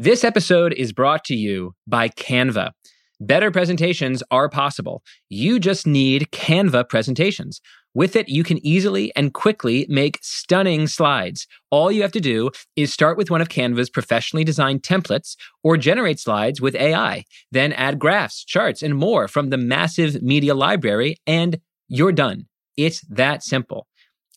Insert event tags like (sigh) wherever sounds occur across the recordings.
This episode is brought to you by Canva. Better presentations are possible. You just need Canva presentations. With it, you can easily and quickly make stunning slides. All you have to do is start with one of Canva's professionally designed templates or generate slides with AI. Then add graphs, charts, and more from the massive media library, and you're done. It's that simple.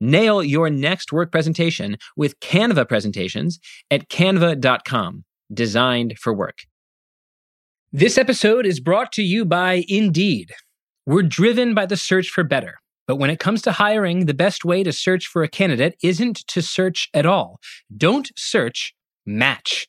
Nail your next work presentation with Canva presentations at canva.com, designed for work. This episode is brought to you by Indeed. We're driven by the search for better. But when it comes to hiring, the best way to search for a candidate isn't to search at all. Don't search, match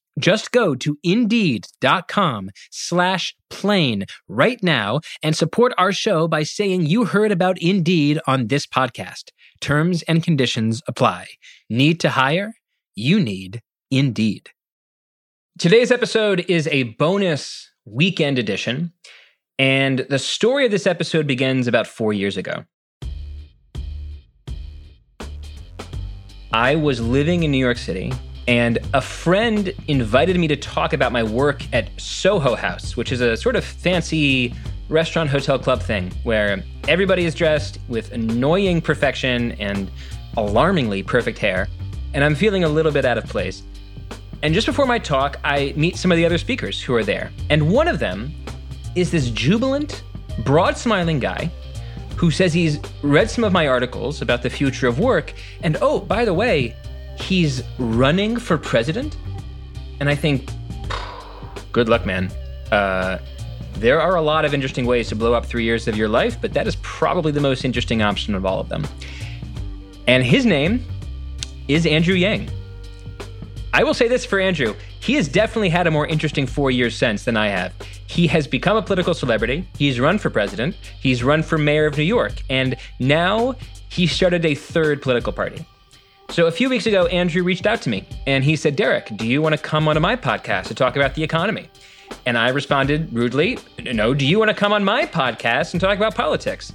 Just go to indeed.com slash plain right now and support our show by saying you heard about Indeed on this podcast. Terms and conditions apply. Need to hire? You need Indeed. Today's episode is a bonus weekend edition, and the story of this episode begins about four years ago. I was living in New York City, and a friend invited me to talk about my work at Soho House, which is a sort of fancy restaurant, hotel, club thing where everybody is dressed with annoying perfection and alarmingly perfect hair. And I'm feeling a little bit out of place. And just before my talk, I meet some of the other speakers who are there. And one of them is this jubilant, broad smiling guy who says he's read some of my articles about the future of work. And oh, by the way, he's running for president. And I think, good luck, man. Uh, there are a lot of interesting ways to blow up three years of your life, but that is probably the most interesting option of all of them. And his name is Andrew Yang. I will say this for Andrew he has definitely had a more interesting four years since than I have. He has become a political celebrity, he's run for president, he's run for mayor of New York, and now he started a third political party. So a few weeks ago, Andrew reached out to me and he said, Derek, do you want to come onto my podcast to talk about the economy? And I responded rudely, No, do you want to come on my podcast and talk about politics?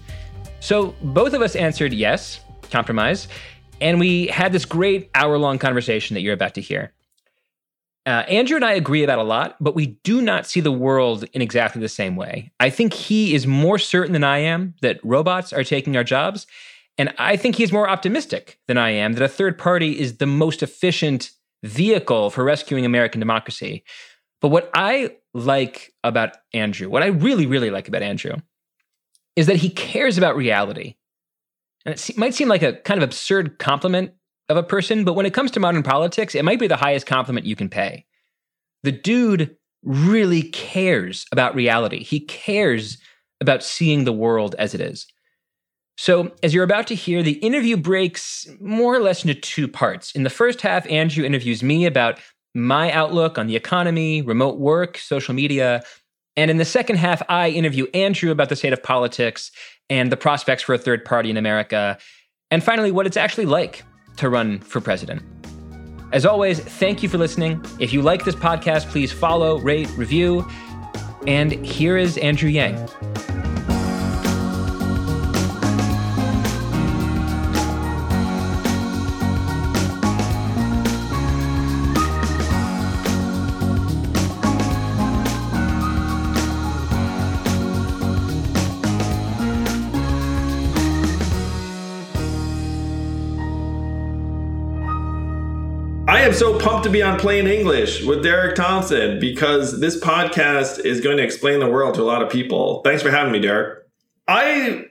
So both of us answered yes, compromise, and we had this great hour long conversation that you're about to hear. Uh, Andrew and I agree about a lot, but we do not see the world in exactly the same way. I think he is more certain than I am that robots are taking our jobs. And I think he's more optimistic than I am that a third party is the most efficient vehicle for rescuing American democracy. But what I like about Andrew, what I really, really like about Andrew, is that he cares about reality. And it might seem like a kind of absurd compliment of a person, but when it comes to modern politics, it might be the highest compliment you can pay. The dude really cares about reality. He cares about seeing the world as it is. So, as you're about to hear, the interview breaks more or less into two parts. In the first half, Andrew interviews me about my outlook on the economy, remote work, social media. And in the second half, I interview Andrew about the state of politics and the prospects for a third party in America. And finally, what it's actually like to run for president. As always, thank you for listening. If you like this podcast, please follow, rate, review. And here is Andrew Yang. So pumped to be on Plain English with Derek Thompson because this podcast is going to explain the world to a lot of people. Thanks for having me, Derek. I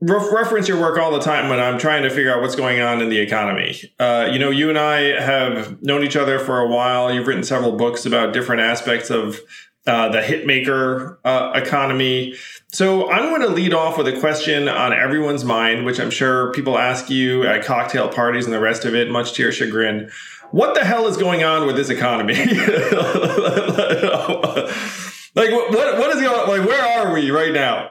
re- reference your work all the time when I'm trying to figure out what's going on in the economy. Uh, you know, you and I have known each other for a while. You've written several books about different aspects of uh, the hitmaker uh, economy. So I'm going to lead off with a question on everyone's mind, which I'm sure people ask you at cocktail parties and the rest of it, much to your chagrin. What the hell is going on with this economy? (laughs) like what what is going on? like where are we right now?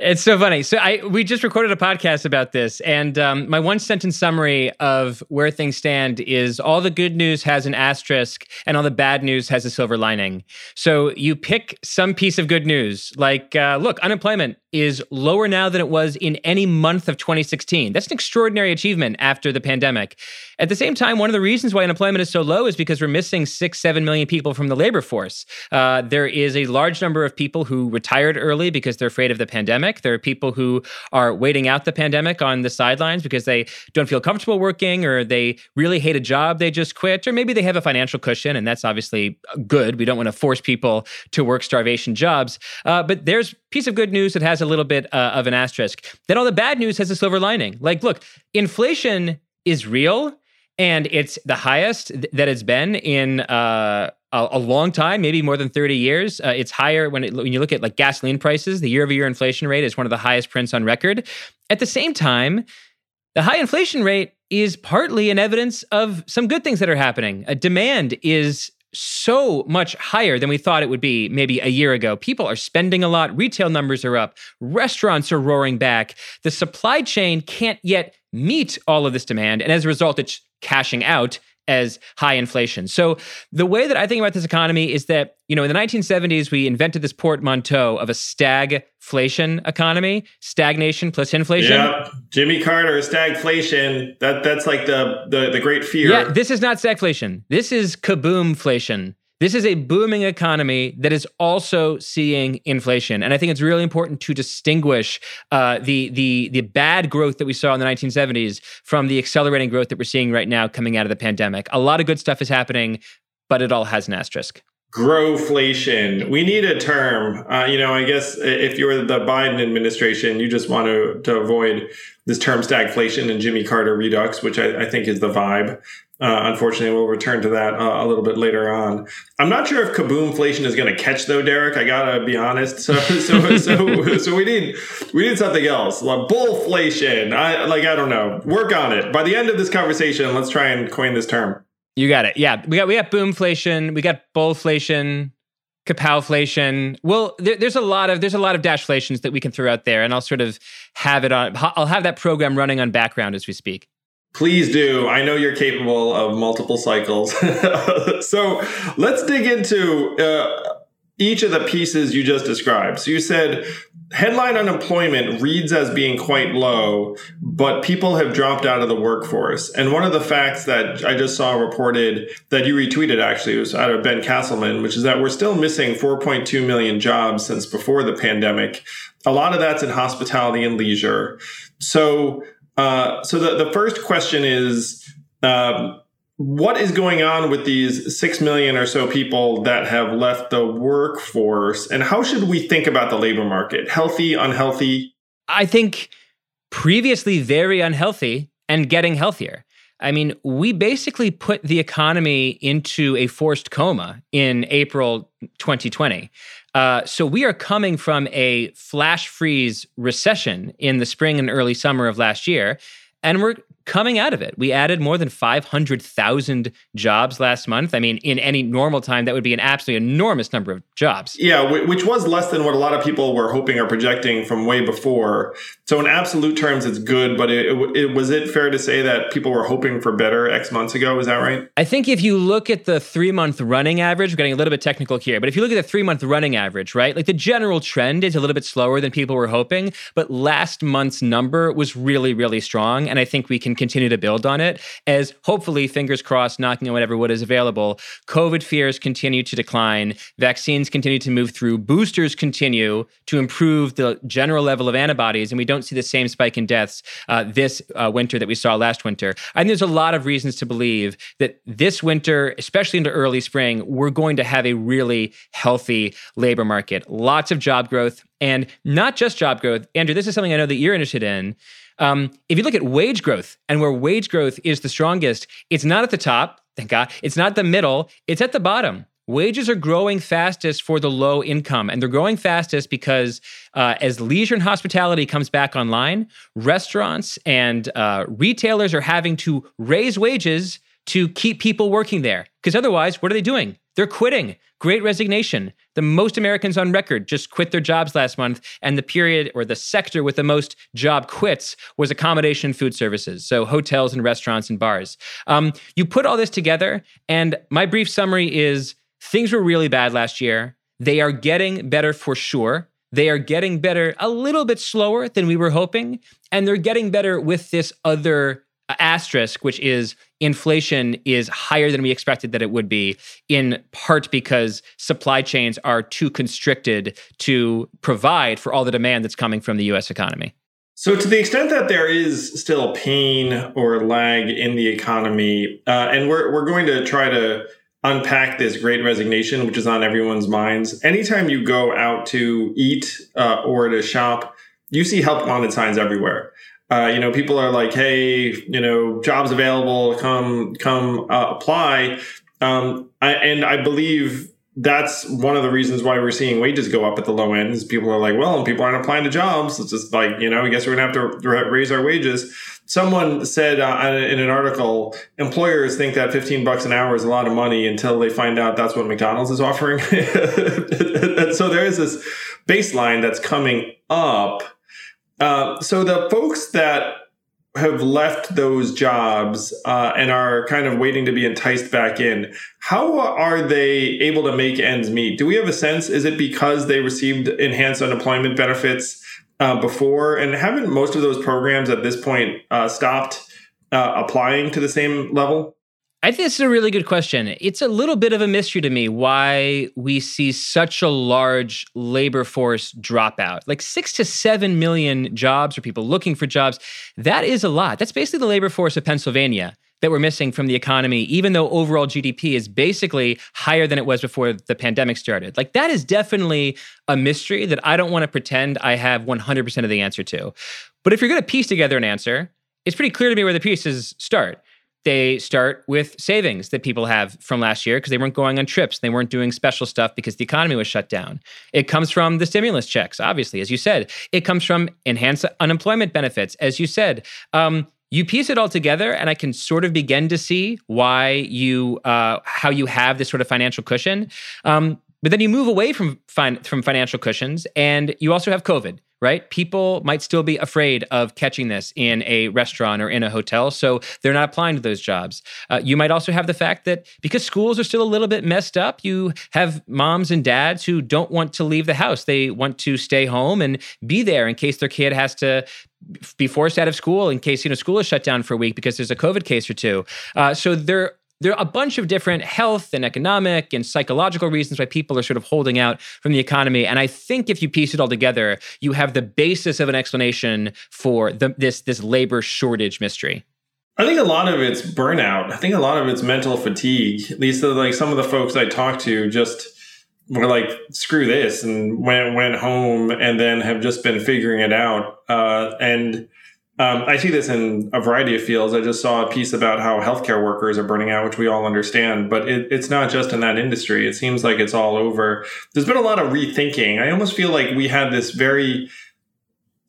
It's so funny. So I we just recorded a podcast about this, and um, my one sentence summary of where things stand is all the good news has an asterisk, and all the bad news has a silver lining. So you pick some piece of good news, like uh, look, unemployment is lower now than it was in any month of 2016. That's an extraordinary achievement after the pandemic. At the same time, one of the reasons why unemployment is so low is because we're missing six, seven million people from the labor force. Uh, there is a large number of people who retired early because they're afraid of the pandemic. There are people who are waiting out the pandemic on the sidelines because they don't feel comfortable working or they really hate a job they just quit, or maybe they have a financial cushion, and that's obviously good. We don't want to force people to work starvation jobs. Uh, but there's piece of good news that has a little bit uh, of an asterisk. Then all the bad news has a silver lining. Like, look, inflation is real and it's the highest th- that it's been in uh, a, a, long time, maybe more than 30 years. Uh, it's higher when, it, when you look at like gasoline prices. The year over year inflation rate is one of the highest prints on record. At the same time, the high inflation rate is partly an evidence of some good things that are happening. A demand is so much higher than we thought it would be maybe a year ago. People are spending a lot, retail numbers are up, restaurants are roaring back. The supply chain can't yet meet all of this demand. And as a result, it's cashing out as high inflation. So the way that I think about this economy is that, you know, in the 1970s, we invented this portmanteau of a stagflation economy, stagnation plus inflation. Yeah, Jimmy Carter, stagflation. That that's like the the, the great fear. Yeah, this is not stagflation. This is kaboomflation. This is a booming economy that is also seeing inflation, and I think it's really important to distinguish uh, the the the bad growth that we saw in the 1970s from the accelerating growth that we're seeing right now coming out of the pandemic. A lot of good stuff is happening, but it all has an asterisk. Growflation. We need a term. Uh, you know, I guess if you're the Biden administration, you just want to, to avoid this term stagflation and Jimmy Carter redux, which I, I think is the vibe. Uh, unfortunately, we'll return to that uh, a little bit later on. I'm not sure if kaboomflation is going to catch though, Derek. I gotta be honest. So, (laughs) so, so, so we need we need something else. Like bullflation. I like I don't know. Work on it. By the end of this conversation, let's try and coin this term. You got it. Yeah, we got we got boomflation. We got bullflation. Kapowflation. Well, there, there's a lot of there's a lot of dashflations that we can throw out there, and I'll sort of have it on. I'll have that program running on background as we speak. Please do. I know you're capable of multiple cycles. (laughs) so let's dig into uh, each of the pieces you just described. So you said headline unemployment reads as being quite low, but people have dropped out of the workforce. And one of the facts that I just saw reported that you retweeted actually was out of Ben Casselman, which is that we're still missing 4.2 million jobs since before the pandemic. A lot of that's in hospitality and leisure. So uh, so the, the first question is um, what is going on with these 6 million or so people that have left the workforce? And how should we think about the labor market? Healthy unhealthy? I think previously very unhealthy and getting healthier. I mean, we basically put the economy into a forced coma in April 2020. Uh, so we are coming from a flash freeze recession in the spring and early summer of last year. And we're coming out of it. We added more than 500,000 jobs last month. I mean, in any normal time, that would be an absolutely enormous number of jobs. Yeah, which was less than what a lot of people were hoping or projecting from way before. So, in absolute terms, it's good, but it, it, was it fair to say that people were hoping for better X months ago? Is that right? I think if you look at the three month running average, we're getting a little bit technical here, but if you look at the three month running average, right, like the general trend is a little bit slower than people were hoping, but last month's number was really, really strong. And I think we can continue to build on it as hopefully, fingers crossed, knocking on whatever wood is available, COVID fears continue to decline, vaccines continue to move through, boosters continue to improve the general level of antibodies, and we don't see the same spike in deaths uh, this uh, winter that we saw last winter. I think there's a lot of reasons to believe that this winter, especially into early spring, we're going to have a really healthy labor market. Lots of job growth, and not just job growth. Andrew, this is something I know that you're interested in. Um, if you look at wage growth and where wage growth is the strongest, it's not at the top, thank God. It's not the middle, it's at the bottom. Wages are growing fastest for the low income, and they're growing fastest because uh, as leisure and hospitality comes back online, restaurants and uh, retailers are having to raise wages to keep people working there. Because otherwise, what are they doing? They're quitting. Great resignation. The most Americans on record just quit their jobs last month, and the period or the sector with the most job quits was accommodation food services, so hotels and restaurants and bars. Um, you put all this together, and my brief summary is things were really bad last year. They are getting better for sure. They are getting better a little bit slower than we were hoping, and they're getting better with this other asterisk, which is inflation is higher than we expected that it would be, in part because supply chains are too constricted to provide for all the demand that's coming from the US economy. So, to the extent that there is still pain or lag in the economy, uh, and we're, we're going to try to unpack this great resignation, which is on everyone's minds. Anytime you go out to eat uh, or to shop, you see help wanted signs everywhere. Uh, you know, people are like, "Hey, you know, jobs available. Come, come uh, apply." Um, I, and I believe that's one of the reasons why we're seeing wages go up at the low end. Is people are like, "Well, people aren't applying to jobs. It's just like, you know, I guess we're gonna have to raise our wages." Someone said uh, in an article, employers think that 15 bucks an hour is a lot of money until they find out that's what McDonald's is offering. (laughs) so there is this baseline that's coming up uh, so the folks that have left those jobs uh, and are kind of waiting to be enticed back in, how are they able to make ends meet? Do we have a sense? Is it because they received enhanced unemployment benefits uh, before? And haven't most of those programs at this point uh, stopped uh, applying to the same level? I think this is a really good question. It's a little bit of a mystery to me why we see such a large labor force dropout. Like six to seven million jobs or people looking for jobs. That is a lot. That's basically the labor force of Pennsylvania that we're missing from the economy, even though overall GDP is basically higher than it was before the pandemic started. Like, that is definitely a mystery that I don't want to pretend I have 100% of the answer to. But if you're going to piece together an answer, it's pretty clear to me where the pieces start they start with savings that people have from last year because they weren't going on trips. They weren't doing special stuff because the economy was shut down. It comes from the stimulus checks, obviously, as you said. It comes from enhanced unemployment benefits, as you said. Um, you piece it all together, and I can sort of begin to see why you, uh, how you have this sort of financial cushion. Um, but then you move away from fin- from financial cushions, and you also have COVID right? People might still be afraid of catching this in a restaurant or in a hotel, so they're not applying to those jobs. Uh, you might also have the fact that because schools are still a little bit messed up, you have moms and dads who don't want to leave the house. They want to stay home and be there in case their kid has to be forced out of school in case you know school is shut down for a week because there's a COVID case or two. Uh, so there there are a bunch of different health and economic and psychological reasons why people are sort of holding out from the economy. And I think if you piece it all together, you have the basis of an explanation for the, this this labor shortage mystery. I think a lot of it's burnout. I think a lot of it's mental fatigue. At least like some of the folks I talked to just were like, screw this and went went home and then have just been figuring it out. Uh, and um, I see this in a variety of fields. I just saw a piece about how healthcare workers are burning out, which we all understand, but it, it's not just in that industry. It seems like it's all over. There's been a lot of rethinking. I almost feel like we had this very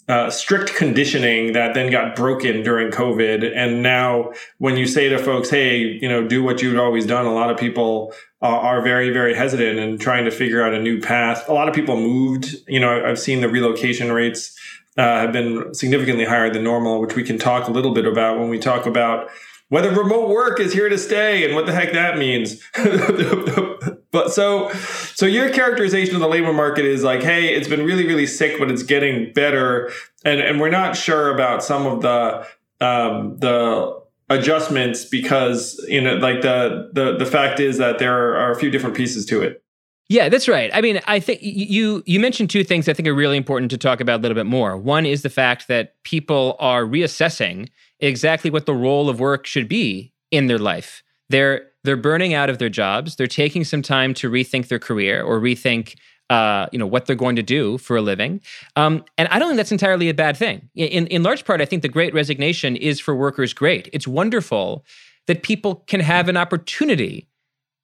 uh, strict conditioning that then got broken during COVID. And now, when you say to folks, hey, you know, do what you've always done, a lot of people uh, are very, very hesitant and trying to figure out a new path. A lot of people moved. You know, I've seen the relocation rates uh, have been significantly higher than normal, which we can talk a little bit about when we talk about whether remote work is here to stay and what the heck that means. (laughs) but so, so your characterization of the labor market is like, hey, it's been really, really sick, but it's getting better, and and we're not sure about some of the um, the adjustments because you know like the the the fact is that there are a few different pieces to it. Yeah, that's right. I mean, I think you you mentioned two things I think are really important to talk about a little bit more. One is the fact that people are reassessing exactly what the role of work should be in their life. They're they're burning out of their jobs. They're taking some time to rethink their career or rethink uh, you know what they're going to do for a living, um, and I don't think that's entirely a bad thing. In in large part, I think the Great Resignation is for workers great. It's wonderful that people can have an opportunity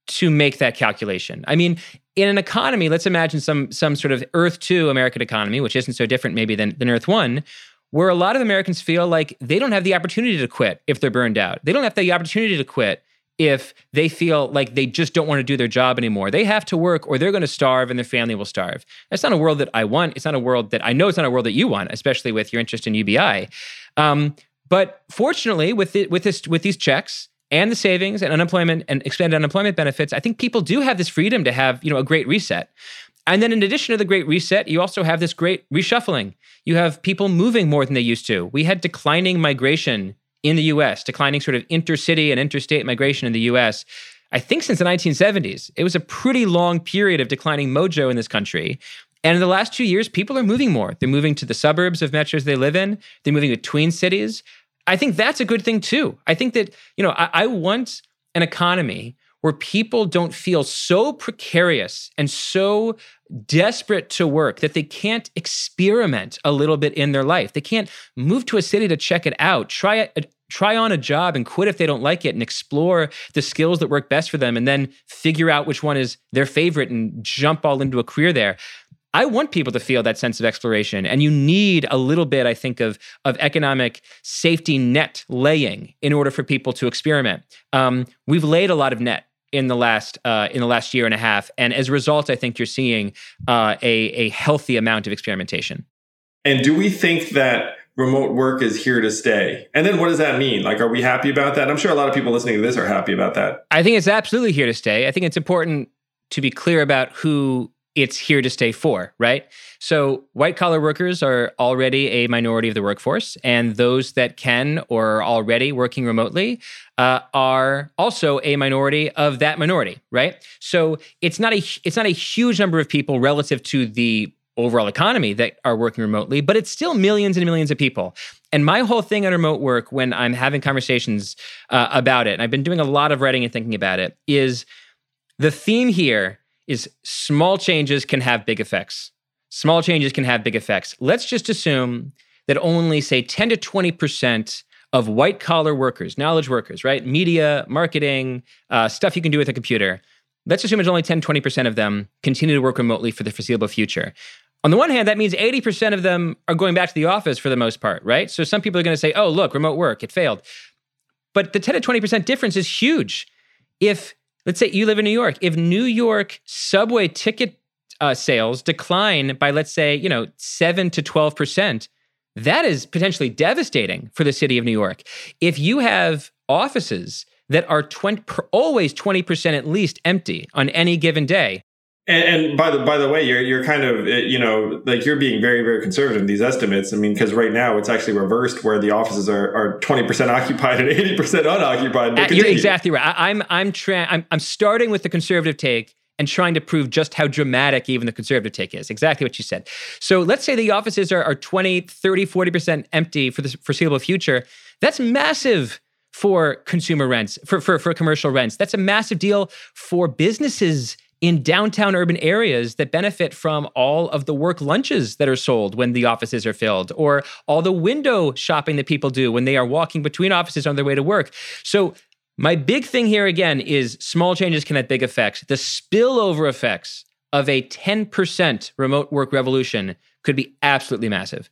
to make that calculation. I mean, in an economy, let's imagine some some sort of Earth two American economy, which isn't so different maybe than, than Earth one, where a lot of Americans feel like they don't have the opportunity to quit if they're burned out. They don't have the opportunity to quit if they feel like they just don't want to do their job anymore. They have to work or they're going to starve and their family will starve. That's not a world that I want. It's not a world that I know it's not a world that you want, especially with your interest in UBI. Um, but fortunately, with it, with this with these checks, and the savings and unemployment and expanded unemployment benefits, I think people do have this freedom to have, you know, a great reset. And then in addition to the great reset, you also have this great reshuffling. You have people moving more than they used to. We had declining migration in the US, declining sort of intercity and interstate migration in the US. I think since the 1970s. It was a pretty long period of declining mojo in this country. And in the last two years, people are moving more. They're moving to the suburbs of metros they live in. They're moving between cities. I think that's a good thing too. I think that, you know, I, I want an economy where people don't feel so precarious and so desperate to work that they can't experiment a little bit in their life. They can't move to a city to check it out, try try on a job and quit if they don't like it and explore the skills that work best for them and then figure out which one is their favorite and jump all into a career there. I want people to feel that sense of exploration. And you need a little bit, I think, of, of economic safety net laying in order for people to experiment. Um, we've laid a lot of net in the last uh, in the last year and a half, and as a result, I think you're seeing uh, a a healthy amount of experimentation. And do we think that remote work is here to stay? And then what does that mean? Like, are we happy about that? I'm sure a lot of people listening to this are happy about that. I think it's absolutely here to stay. I think it's important to be clear about who it's here to stay for, right? So, white collar workers are already a minority of the workforce, and those that can or are already working remotely uh, are also a minority of that minority, right? So, it's not a it's not a huge number of people relative to the overall economy that are working remotely, but it's still millions and millions of people. And my whole thing on remote work, when I'm having conversations uh, about it, and I've been doing a lot of writing and thinking about it, is the theme here is small changes can have big effects. Small changes can have big effects. Let's just assume that only, say, 10 to 20% of white collar workers, knowledge workers, right? Media, marketing, uh, stuff you can do with a computer. Let's assume it's only 10, 20% of them continue to work remotely for the foreseeable future. On the one hand, that means 80% of them are going back to the office for the most part, right? So some people are going to say, oh, look, remote work, it failed. But the 10 to 20% difference is huge. If Let's say you live in New York. If New York subway ticket uh, sales decline by, let's say, you know, seven to 12%, that is potentially devastating for the city of New York. If you have offices that are 20, always 20% at least empty on any given day, and, and, by the by the way, you're you're kind of you know like you're being very very conservative in these estimates. I mean, because right now it's actually reversed, where the offices are are twenty percent occupied and eighty percent unoccupied. Uh, you're exactly right. I, am I'm I'm, tra- I'm I'm starting with the conservative take and trying to prove just how dramatic even the conservative take is. Exactly what you said. So let's say the offices are, are 20, 30, 40% empty for the foreseeable future. That's massive for consumer rents, for, for, for commercial rents. That's a massive deal for businesses in downtown urban areas that benefit from all of the work lunches that are sold when the offices are filled, or all the window shopping that people do when they are walking between offices on their way to work. So, my big thing here again is small changes can have big effects. The spillover effects of a 10% remote work revolution could be absolutely massive.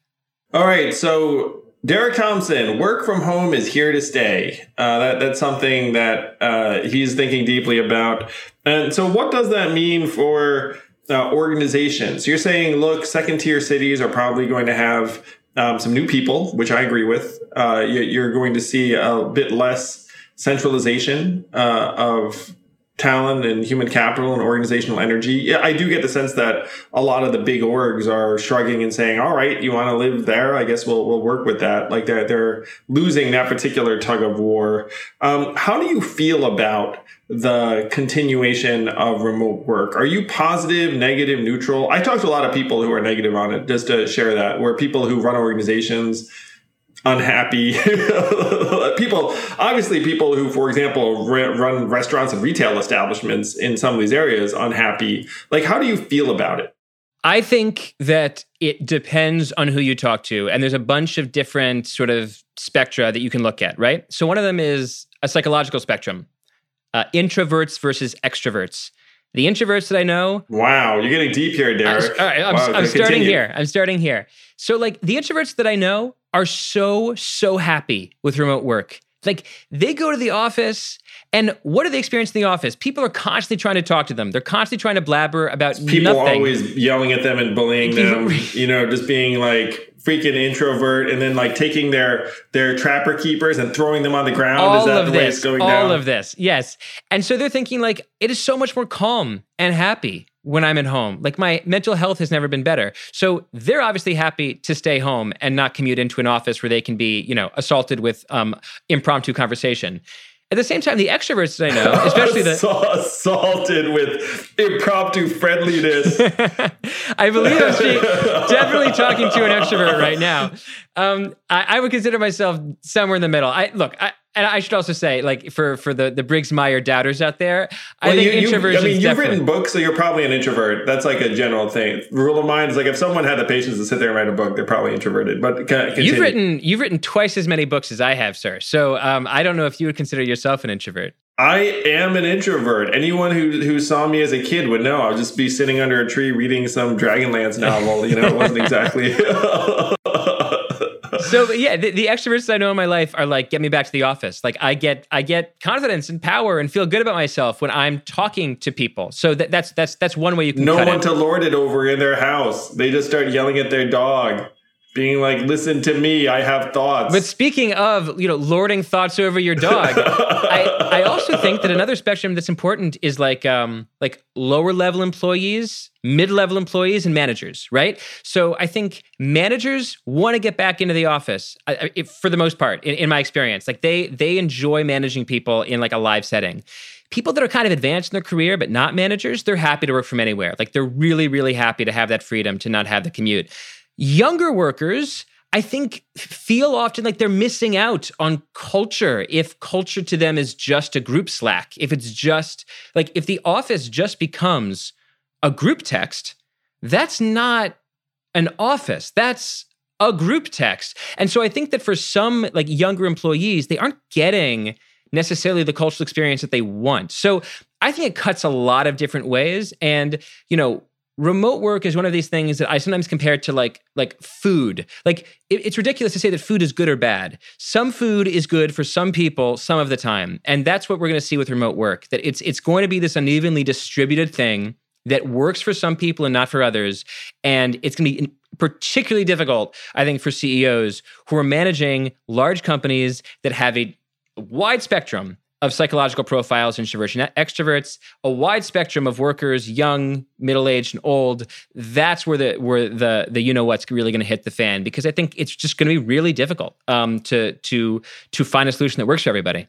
All right. So, Derek Thompson, work from home is here to stay. Uh, that, that's something that uh, he's thinking deeply about. And so, what does that mean for uh, organizations? You're saying, look, second tier cities are probably going to have um, some new people, which I agree with. Uh, you're going to see a bit less centralization uh, of talent and human capital and organizational energy. Yeah, I do get the sense that a lot of the big orgs are shrugging and saying, "All right, you want to live there? I guess we'll we'll work with that." Like they're they're losing that particular tug of war. Um, how do you feel about the continuation of remote work? Are you positive, negative, neutral? I talked to a lot of people who are negative on it. Just to share that, where people who run organizations unhappy. (laughs) People obviously people who for example run restaurants and retail establishments in some of these areas unhappy. Like how do you feel about it? I think that it depends on who you talk to and there's a bunch of different sort of spectra that you can look at right? So one of them is a psychological spectrum uh, introverts versus extroverts the introverts that I know. Wow, you're getting deep here, Derek. I'm, all right, I'm, wow, I'm starting continue. here. I'm starting here. So, like, the introverts that I know are so, so happy with remote work. Like, they go to the office, and what do they experience in the office? People are constantly trying to talk to them. They're constantly trying to blabber about people nothing. always yelling at them and bullying (laughs) them. you know, just being like freaking introvert and then like taking their their trapper keepers and throwing them on the ground all is that of the this, way it's going all down? of this yes and so they're thinking like it is so much more calm and happy when i'm at home like my mental health has never been better so they're obviously happy to stay home and not commute into an office where they can be you know assaulted with um, impromptu conversation at the same time, the extroverts I know, (laughs) especially the assaulted with impromptu friendliness. (laughs) I believe I'm definitely talking to an extrovert right now. Um, I, I, would consider myself somewhere in the middle. I look, I, and I should also say, like for for the the Briggs Meyer doubters out there, well, I think you, introversion. I mean, you've written books, so you're probably an introvert. That's like a general thing. Rule of mine is like if someone had the patience to sit there and write a book, they're probably introverted. But continue. you've written you've written twice as many books as I have, sir. So um, I don't know if you would consider yourself an introvert. I am an introvert. Anyone who who saw me as a kid would know I'd just be sitting under a tree reading some Dragonlance novel. You know, it wasn't exactly. (laughs) (laughs) so yeah, the, the, extroverts I know in my life are like, get me back to the office. Like I get I get confidence and power and feel good about myself when I'm talking to people. So that, that's that's that's one way you can. No one it. to lord it over in their house. They just start yelling at their dog being like, listen to me, I have thoughts. But speaking of, you know, lording thoughts over your dog, I, I also think that another spectrum that's important is like um like lower level employees, mid level employees, and managers, right? So I think managers want to get back into the office I, I, for the most part, in, in my experience. Like they they enjoy managing people in like a live setting people that are kind of advanced in their career but not managers, they're happy to work from anywhere. Like they're really, really happy to have that freedom to not have the commute. Younger workers, I think, feel often like they're missing out on culture if culture to them is just a group Slack. If it's just like if the office just becomes a group text, that's not an office. That's a group text. And so I think that for some like younger employees, they aren't getting necessarily the cultural experience that they want. So I think it cuts a lot of different ways. And, you know, remote work is one of these things that I sometimes compare to like like food. Like it, it's ridiculous to say that food is good or bad. Some food is good for some people some of the time, and that's what we're going to see with remote work. That it's it's going to be this unevenly distributed thing that works for some people and not for others, and it's going to be particularly difficult, I think, for CEOs who are managing large companies that have a wide spectrum of psychological profiles, introversion, extroverts, a wide spectrum of workers, young, middle-aged, and old. That's where the where the the you know what's really going to hit the fan because I think it's just going to be really difficult um, to to to find a solution that works for everybody.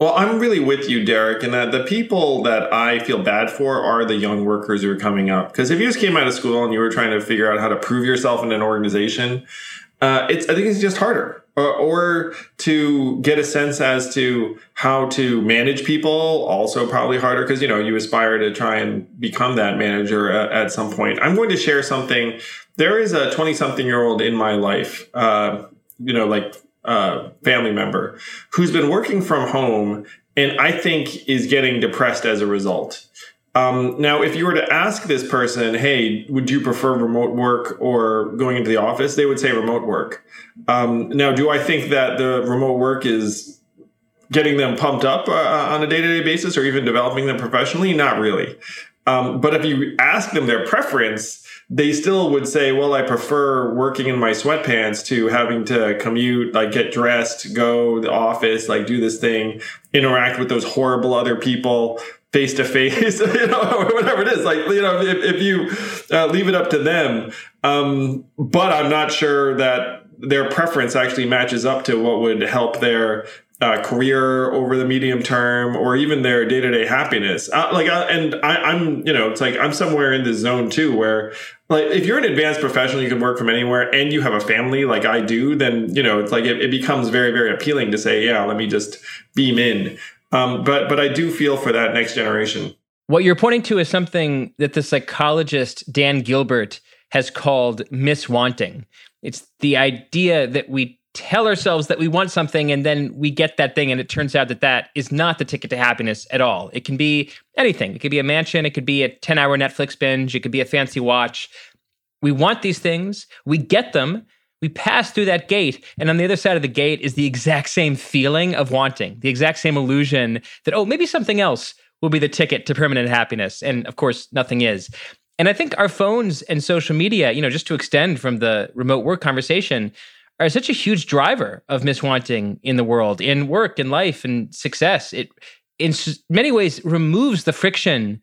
Well, I'm really with you, Derek, and that the people that I feel bad for are the young workers who are coming up. Because if you just came out of school and you were trying to figure out how to prove yourself in an organization, uh, it's I think it's just harder or, or to get a sense as to how to manage people also probably harder because you know you aspire to try and become that manager at, at some point. I'm going to share something. There is a 20 something year old in my life uh, you know like uh, family member who's been working from home and i think is getting depressed as a result um, now, if you were to ask this person, hey, would you prefer remote work or going into the office? They would say remote work. Um, now, do I think that the remote work is getting them pumped up uh, on a day to day basis or even developing them professionally? Not really. Um, but if you ask them their preference, they still would say, well, I prefer working in my sweatpants to having to commute, like get dressed, go to the office, like do this thing, interact with those horrible other people face to face, you know, or whatever it is. Like, you know, if, if you uh, leave it up to them. Um, but I'm not sure that their preference actually matches up to what would help their uh, career over the medium term or even their day-to-day happiness uh, like uh, and I, am you know it's like i'm somewhere in this zone too where like if you're an advanced professional you can work from anywhere and you have a family like i do then you know it's like it, it becomes very very appealing to say yeah let me just beam in um, but but i do feel for that next generation what you're pointing to is something that the psychologist dan gilbert has called miswanting it's the idea that we tell ourselves that we want something and then we get that thing and it turns out that that is not the ticket to happiness at all. It can be anything. It could be a mansion, it could be a 10-hour Netflix binge, it could be a fancy watch. We want these things, we get them, we pass through that gate and on the other side of the gate is the exact same feeling of wanting, the exact same illusion that oh, maybe something else will be the ticket to permanent happiness and of course nothing is. And I think our phones and social media, you know, just to extend from the remote work conversation, are such a huge driver of miswanting in the world, in work, in life, and success. It, in many ways, removes the friction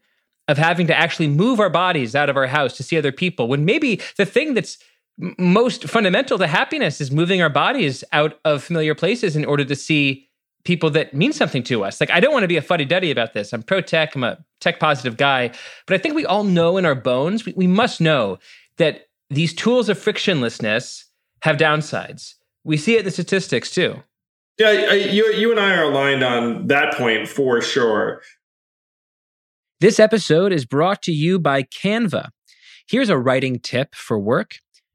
of having to actually move our bodies out of our house to see other people. When maybe the thing that's most fundamental to happiness is moving our bodies out of familiar places in order to see people that mean something to us. Like, I don't want to be a fuddy duddy about this. I'm pro tech, I'm a tech positive guy. But I think we all know in our bones, we, we must know that these tools of frictionlessness have downsides. We see it in the statistics too. Yeah, you, you and I are aligned on that point for sure. This episode is brought to you by Canva. Here's a writing tip for work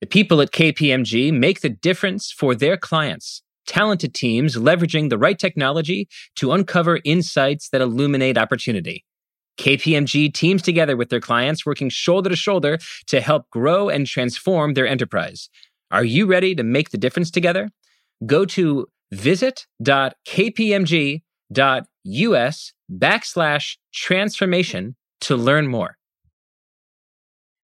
The people at KPMG make the difference for their clients. Talented teams leveraging the right technology to uncover insights that illuminate opportunity. KPMG teams together with their clients, working shoulder to shoulder to help grow and transform their enterprise. Are you ready to make the difference together? Go to visit.kpmg.us backslash transformation to learn more.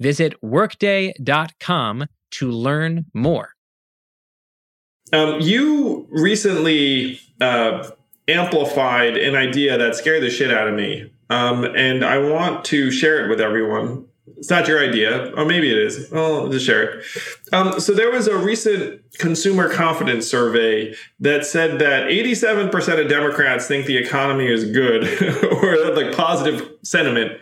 Visit workday.com to learn more. Um, you recently uh, amplified an idea that scared the shit out of me. Um, and I want to share it with everyone. It's not your idea, or maybe it is. I'll just share it. Um, so there was a recent consumer confidence survey that said that 87% of Democrats think the economy is good (laughs) or like positive sentiment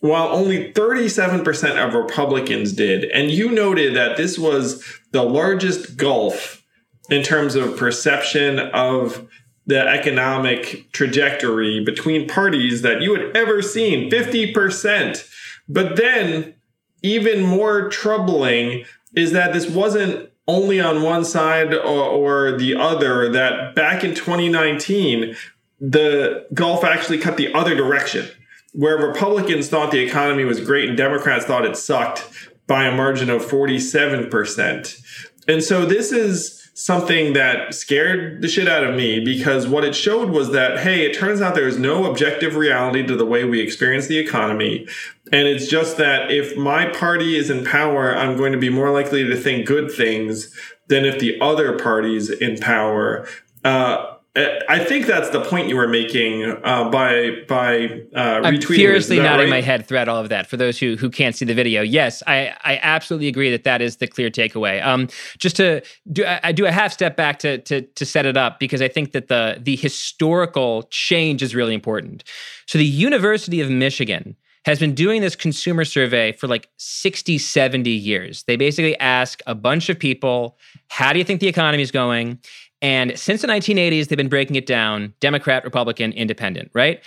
while only 37% of Republicans did. And you noted that this was the largest gulf in terms of perception of the economic trajectory between parties that you had ever seen 50%. But then, even more troubling is that this wasn't only on one side or, or the other, that back in 2019, the gulf actually cut the other direction where Republicans thought the economy was great and Democrats thought it sucked by a margin of 47%. And so this is something that scared the shit out of me because what it showed was that, hey, it turns out there is no objective reality to the way we experience the economy. And it's just that if my party is in power, I'm going to be more likely to think good things than if the other party's in power. Uh, I think that's the point you were making uh, by by uh, I'm retweeting. furiously nodding right? my head throughout all of that. For those who who can't see the video, yes, I I absolutely agree that that is the clear takeaway. Um, just to do I, I do a half step back to to to set it up because I think that the the historical change is really important. So the University of Michigan has been doing this consumer survey for like 60, 70 years. They basically ask a bunch of people, how do you think the economy is going? And since the 1980s, they've been breaking it down Democrat, Republican, Independent, right?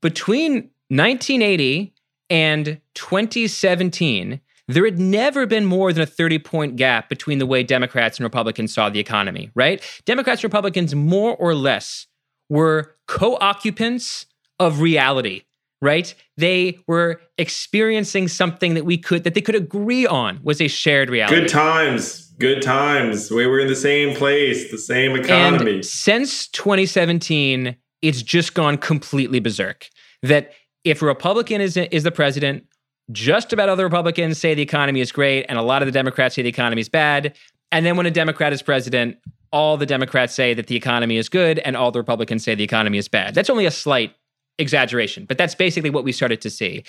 Between 1980 and 2017, there had never been more than a 30 point gap between the way Democrats and Republicans saw the economy, right? Democrats and Republicans, more or less, were co occupants of reality right they were experiencing something that we could that they could agree on was a shared reality Good times, good times. We were in the same place, the same economy. And since 2017, it's just gone completely berserk. That if a Republican is, is the president, just about other Republicans say the economy is great, and a lot of the Democrats say the economy is bad. And then when a Democrat is president, all the Democrats say that the economy is good, and all the Republicans say the economy is bad. That's only a slight exaggeration, but that's basically what we started to see.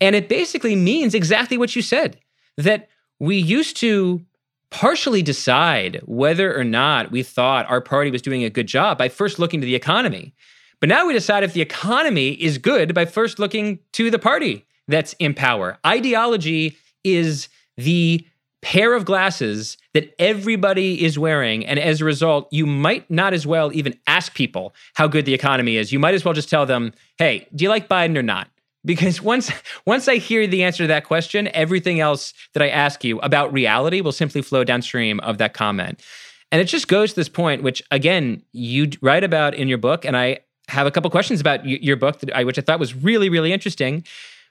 And it basically means exactly what you said that we used to partially decide whether or not we thought our party was doing a good job by first looking to the economy. But now we decide if the economy is good by first looking to the party that's in power. Ideology is the pair of glasses that everybody is wearing. And as a result, you might not as well even ask people how good the economy is. You might as well just tell them, hey, do you like Biden or not? Because (laughs) once once I hear the answer to that question, everything else that I ask you about reality will simply flow downstream of that comment. And it just goes to this point, which again, you write about in your book, and I have a couple questions about your book, I, which I thought was really, really interesting,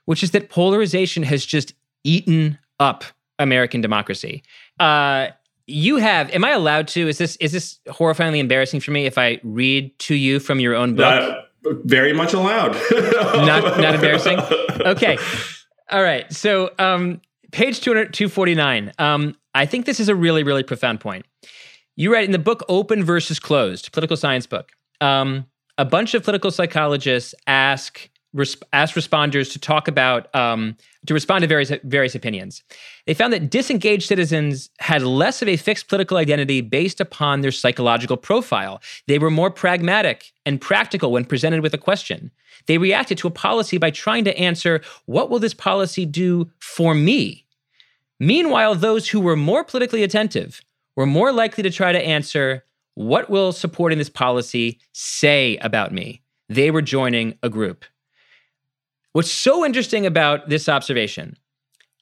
which is that polarization has just eaten up American democracy. Uh, you have. Am I allowed to? Is this is this horrifyingly embarrassing for me if I read to you from your own book? Uh, very much allowed. (laughs) not not (laughs) embarrassing. Okay. (laughs) All right. So um, page 200, 249. Um, I think this is a really, really profound point. You write in the book Open versus Closed, political science book. Um, a bunch of political psychologists ask res- ask responders to talk about um, to respond to various various opinions. They found that disengaged citizens had less of a fixed political identity based upon their psychological profile. They were more pragmatic and practical when presented with a question. They reacted to a policy by trying to answer, "What will this policy do for me?" Meanwhile, those who were more politically attentive were more likely to try to answer, What will supporting this policy say about me? They were joining a group. What's so interesting about this observation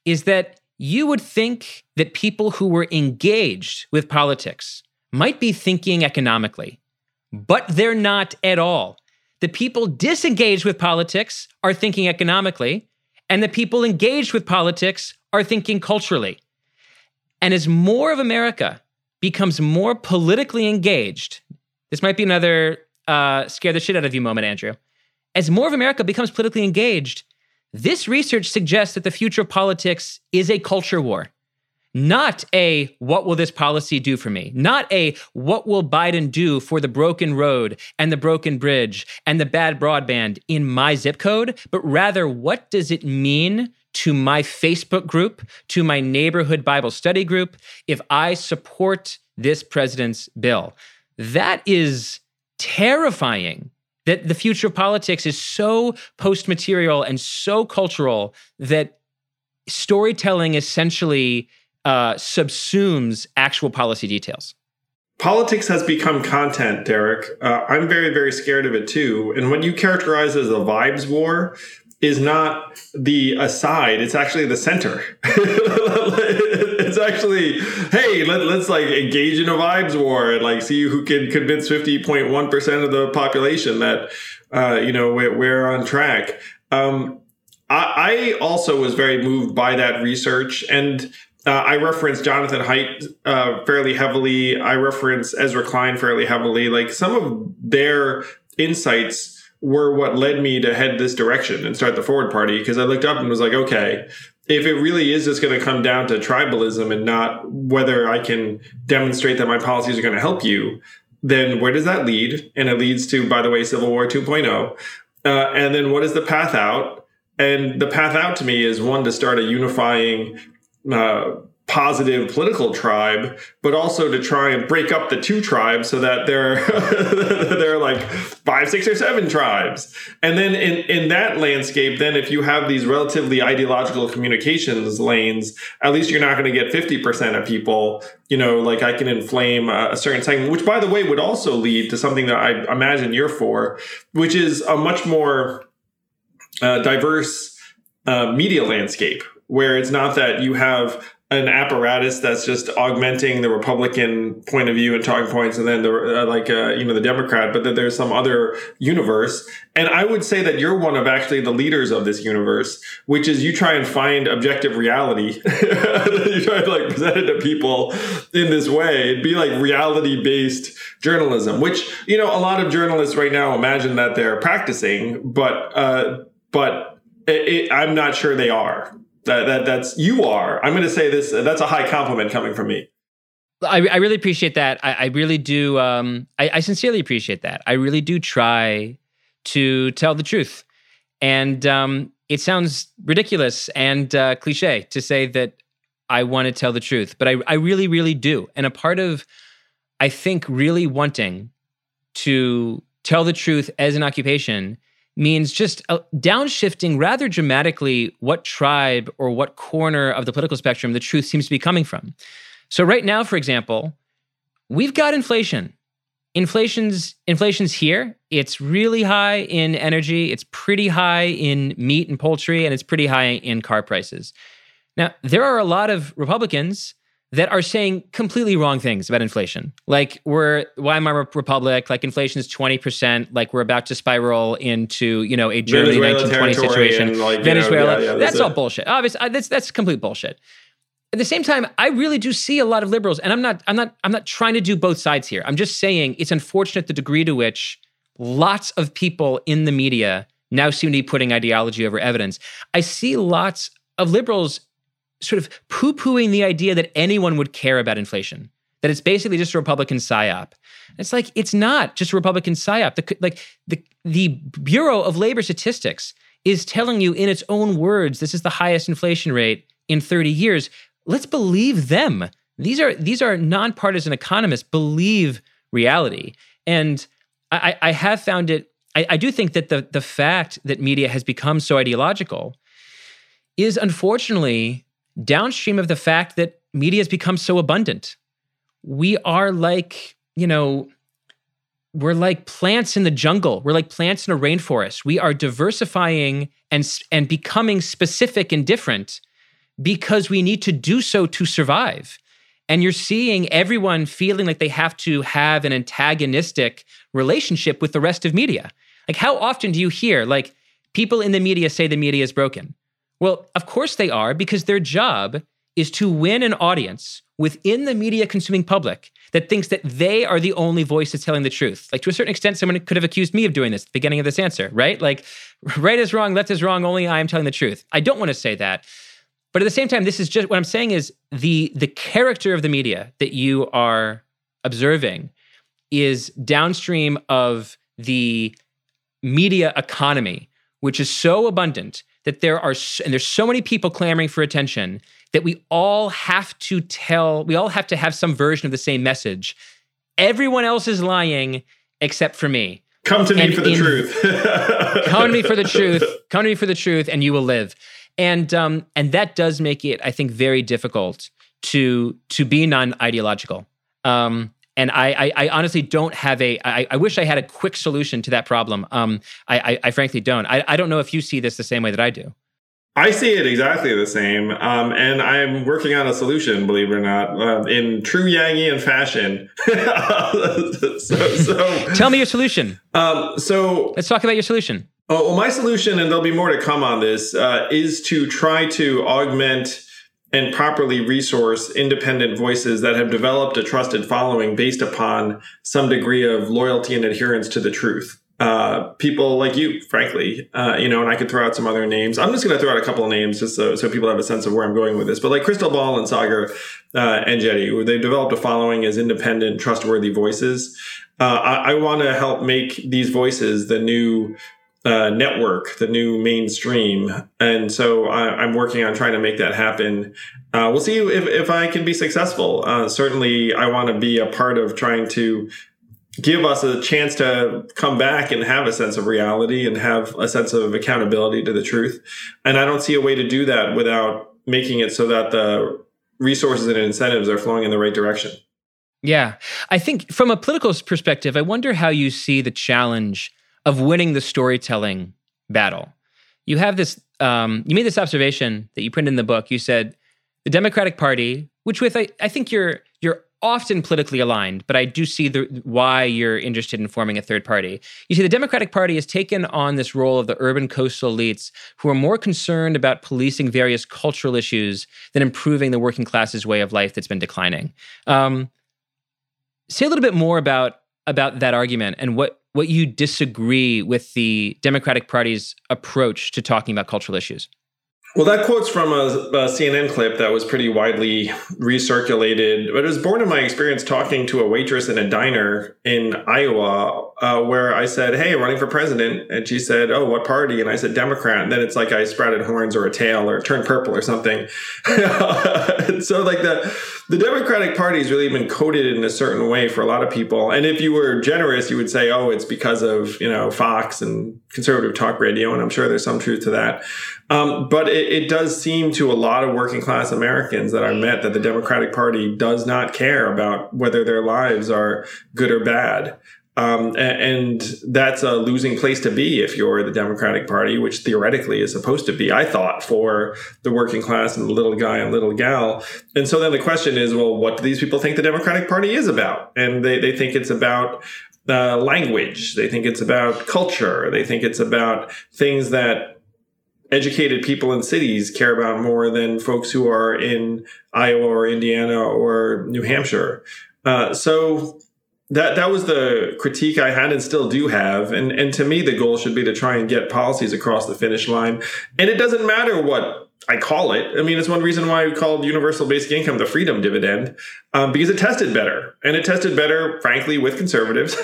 is that you would think that people who were engaged with politics might be thinking economically, but they're not at all. The people disengaged with politics are thinking economically, and the people engaged with politics are thinking culturally. And as more of America becomes more politically engaged, this might be another uh, scare the shit out of you moment, Andrew. As more of America becomes politically engaged, this research suggests that the future of politics is a culture war, not a what will this policy do for me, not a what will Biden do for the broken road and the broken bridge and the bad broadband in my zip code, but rather what does it mean to my Facebook group, to my neighborhood Bible study group, if I support this president's bill. That is terrifying that the future of politics is so post material and so cultural that storytelling essentially uh, subsumes actual policy details. Politics has become content, Derek. Uh, I'm very, very scared of it too. And what you characterize as a vibes war is not the aside, it's actually the center. (laughs) actually, hey, let, us like engage in a vibes war and like see who can convince 50.1% of the population that, uh, you know, we're, we're on track. Um, I, I also was very moved by that research. And Uh, I reference Jonathan Haidt uh, fairly heavily. I reference Ezra Klein fairly heavily. Like some of their insights were what led me to head this direction and start the Forward Party because I looked up and was like, okay, if it really is just going to come down to tribalism and not whether I can demonstrate that my policies are going to help you, then where does that lead? And it leads to, by the way, Civil War 2.0. Uh, and then what is the path out? And the path out to me is one to start a unifying uh, positive political tribe, but also to try and break up the two tribes so that there (laughs) there are like five, six, or seven tribes. And then in, in that landscape, then if you have these relatively ideological communications lanes, at least you're not going to get 50% of people, you know, like I can inflame a, a certain segment, which by the way would also lead to something that I imagine you're for, which is a much more uh, diverse uh, media landscape where it's not that you have an apparatus that's just augmenting the Republican point of view and talking points, and then the uh, like uh, you know the Democrat, but that there's some other universe. And I would say that you're one of actually the leaders of this universe, which is you try and find objective reality. (laughs) you try to like present it to people in this way. It'd be like reality based journalism, which you know a lot of journalists right now imagine that they're practicing, but uh, but it, it, I'm not sure they are. That, that that's you are. I'm going to say this. That's a high compliment coming from me. I, I really appreciate that. I, I really do. Um, I, I, sincerely appreciate that. I really do try to tell the truth, and um, it sounds ridiculous and uh, cliche to say that I want to tell the truth, but I, I really, really do. And a part of, I think, really wanting to tell the truth as an occupation means just uh, downshifting rather dramatically what tribe or what corner of the political spectrum the truth seems to be coming from. So right now, for example, we've got inflation. Inflation's inflation's here. It's really high in energy, it's pretty high in meat and poultry, and it's pretty high in car prices. Now, there are a lot of Republicans that are saying completely wrong things about inflation. Like we're Weimar Republic, like inflation is 20%, like we're about to spiral into, you know, a Germany 1920 situation. Like, Venezuela. yeah, yeah, that's, that's all bullshit. Obviously, uh, that's that's complete bullshit. At the same time, I really do see a lot of liberals, and I'm not, I'm not, I'm not trying to do both sides here. I'm just saying it's unfortunate the degree to which lots of people in the media now seem to be putting ideology over evidence. I see lots of liberals sort of poo pooing the idea that anyone would care about inflation, that it's basically just a Republican psyop. It's like, it's not just a Republican psyop. The, like the, the Bureau of Labor Statistics is telling you in its own words, this is the highest inflation rate in 30 years. Let's believe them. These are these are nonpartisan economists believe reality. And I, I have found it, I, I do think that the, the fact that media has become so ideological is unfortunately downstream of the fact that media has become so abundant. We are like, you know, we're like plants in the jungle. We're like plants in a rainforest. We are diversifying and and becoming specific and different because we need to do so to survive. And you're seeing everyone feeling like they have to have an antagonistic relationship with the rest of media. Like how often do you hear like people in the media say the media is broken? Well, of course they are, because their job is to win an audience within the media consuming public that thinks that they are the only voice that's telling the truth. Like to a certain extent, someone could have accused me of doing this at the beginning of this answer, right? Like right is wrong, left is wrong, only I am telling the truth. I don't want to say that. But at the same time, this is just what I'm saying is the the character of the media that you are observing is downstream of the media economy, which is so abundant that there are and there's so many people clamoring for attention that we all have to tell we all have to have some version of the same message. Everyone else is lying except for me. Come to me and for the in, truth. (laughs) Come to me for the truth. (laughs) Come to me for the truth and you will live. And um and that does make it i think very difficult to to be non-ideological. Um and I, I, I, honestly don't have a. I, I wish I had a quick solution to that problem. Um, I, I, I frankly don't. I, I don't know if you see this the same way that I do. I see it exactly the same, um, and I'm working on a solution. Believe it or not, uh, in true Yangian fashion. (laughs) so, so, tell me your solution. Um, so let's talk about your solution. Oh, well, my solution, and there'll be more to come on this, uh, is to try to augment and properly resource independent voices that have developed a trusted following based upon some degree of loyalty and adherence to the truth uh, people like you, frankly, uh, you know, and I could throw out some other names. I'm just going to throw out a couple of names just so, so people have a sense of where I'm going with this. But like Krystal Ball and Saagar uh, Enjeti, they've developed a following as independent, trustworthy voices. Uh, I, I want to help make these voices the new uh, network, the new mainstream. And so I, am working on trying to make that happen. Uh, we'll see if, if I can be successful. Uh, certainly, I want to be a part of trying to give us a chance to come back and have a sense of reality and have a sense of accountability to the truth. And I don't see a way to do that without making it so that the resources and incentives are flowing in the right direction. Yeah. I think from a political perspective, I wonder how you see the challenge of winning the storytelling battle. You have this, um, you made this observation that you printed in the book. You said the Democratic Party, which with I, I think you're you're often politically aligned, but I do see the, why you're interested in forming a third party. You see, the Democratic Party has taken on this role of the urban coastal elites who are more concerned about policing various cultural issues than improving the working class's way of life that's been declining. Um, say a little bit more about about that argument and what what you disagree with the Democratic Party's approach to talking about cultural issues. Well, that quote's from a, a, CNN clip that was pretty widely recirculated, but it was born in my experience talking to a waitress in a diner in Iowa, uh, where I said, "Hey, running for president," and she said, "Oh, what party?" And I said, "Democrat." And then it's like I sprouted horns or a tail or turned purple or something. (laughs) so, like the the Democratic Party has really been coded in a certain way for a lot of people. And if you were generous, you would say, "Oh, it's because of you know Fox and conservative talk radio," and I'm sure there's some truth to that. Um, but it, it, does seem to a lot of working class Americans that I met that the Democratic Party does not care about whether their lives are good or bad. Um, and, that's a losing place to be if you're the Democratic Party, which theoretically is supposed to be, I thought, for the working class and the little guy and little gal. And so then the question is, well, what do these people think the Democratic Party is about? And they, they think it's about uh, language. They think it's about culture. They think it's about things that educated people in cities care about more than folks who are in Iowa or Indiana or New Hampshire. Uh, so that that was the critique I had and still do have. And and to me, the goal should be to try and get policies across the finish line. And it doesn't matter what I call it. I mean, it's one reason why we called universal basic income the freedom dividend, um, because it tested better, and it tested better, frankly, with conservatives. (laughs)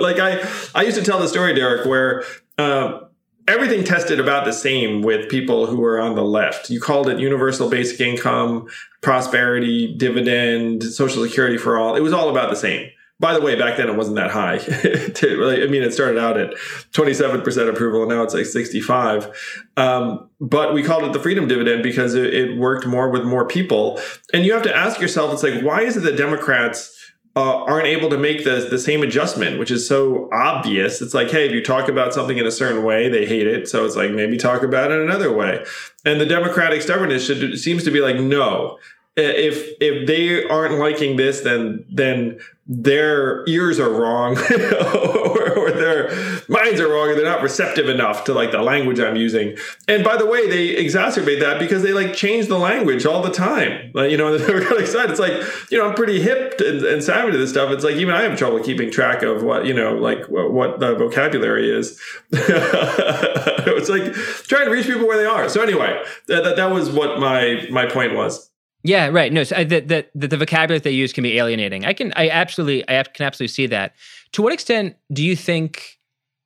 like I, I used to tell the story, Derek, where uh, everything tested about the same with people who were on the left. You called it universal basic income, prosperity, dividend, social security for all. It was all about the same. By the way, back then it wasn't that high. (laughs) I mean, it started out at 27% approval and now it's like 65. Um, but we called it the freedom dividend because it, it worked more with more people. And you have to ask yourself, it's like, why is it that Democrats uh, aren't able to make the, the same adjustment, which is so obvious. It's like, hey, if you talk about something in a certain way, they hate it. So it's like, maybe talk about it another way. And the Democratic stubbornness should, seems to be like, no, if if they aren't liking this, then then their ears are wrong (laughs) or, or, their minds are wrong and they're not receptive enough to like the language I'm using. And by the way, they exacerbate that because they like change the language all the time. Like, you know, (laughs) they're Democratic side, it's like, you know, I'm pretty hip and, and savvy to this stuff. It's like, even I have trouble keeping track of what, you know, like what, what the vocabulary is. (laughs) it's like trying to reach people where they are. So anyway, that, that, that was what my, my point was. Yeah, right. No, so the, the, the vocabulary they use can be alienating. I can, I absolutely, I can absolutely see that. To what extent do you think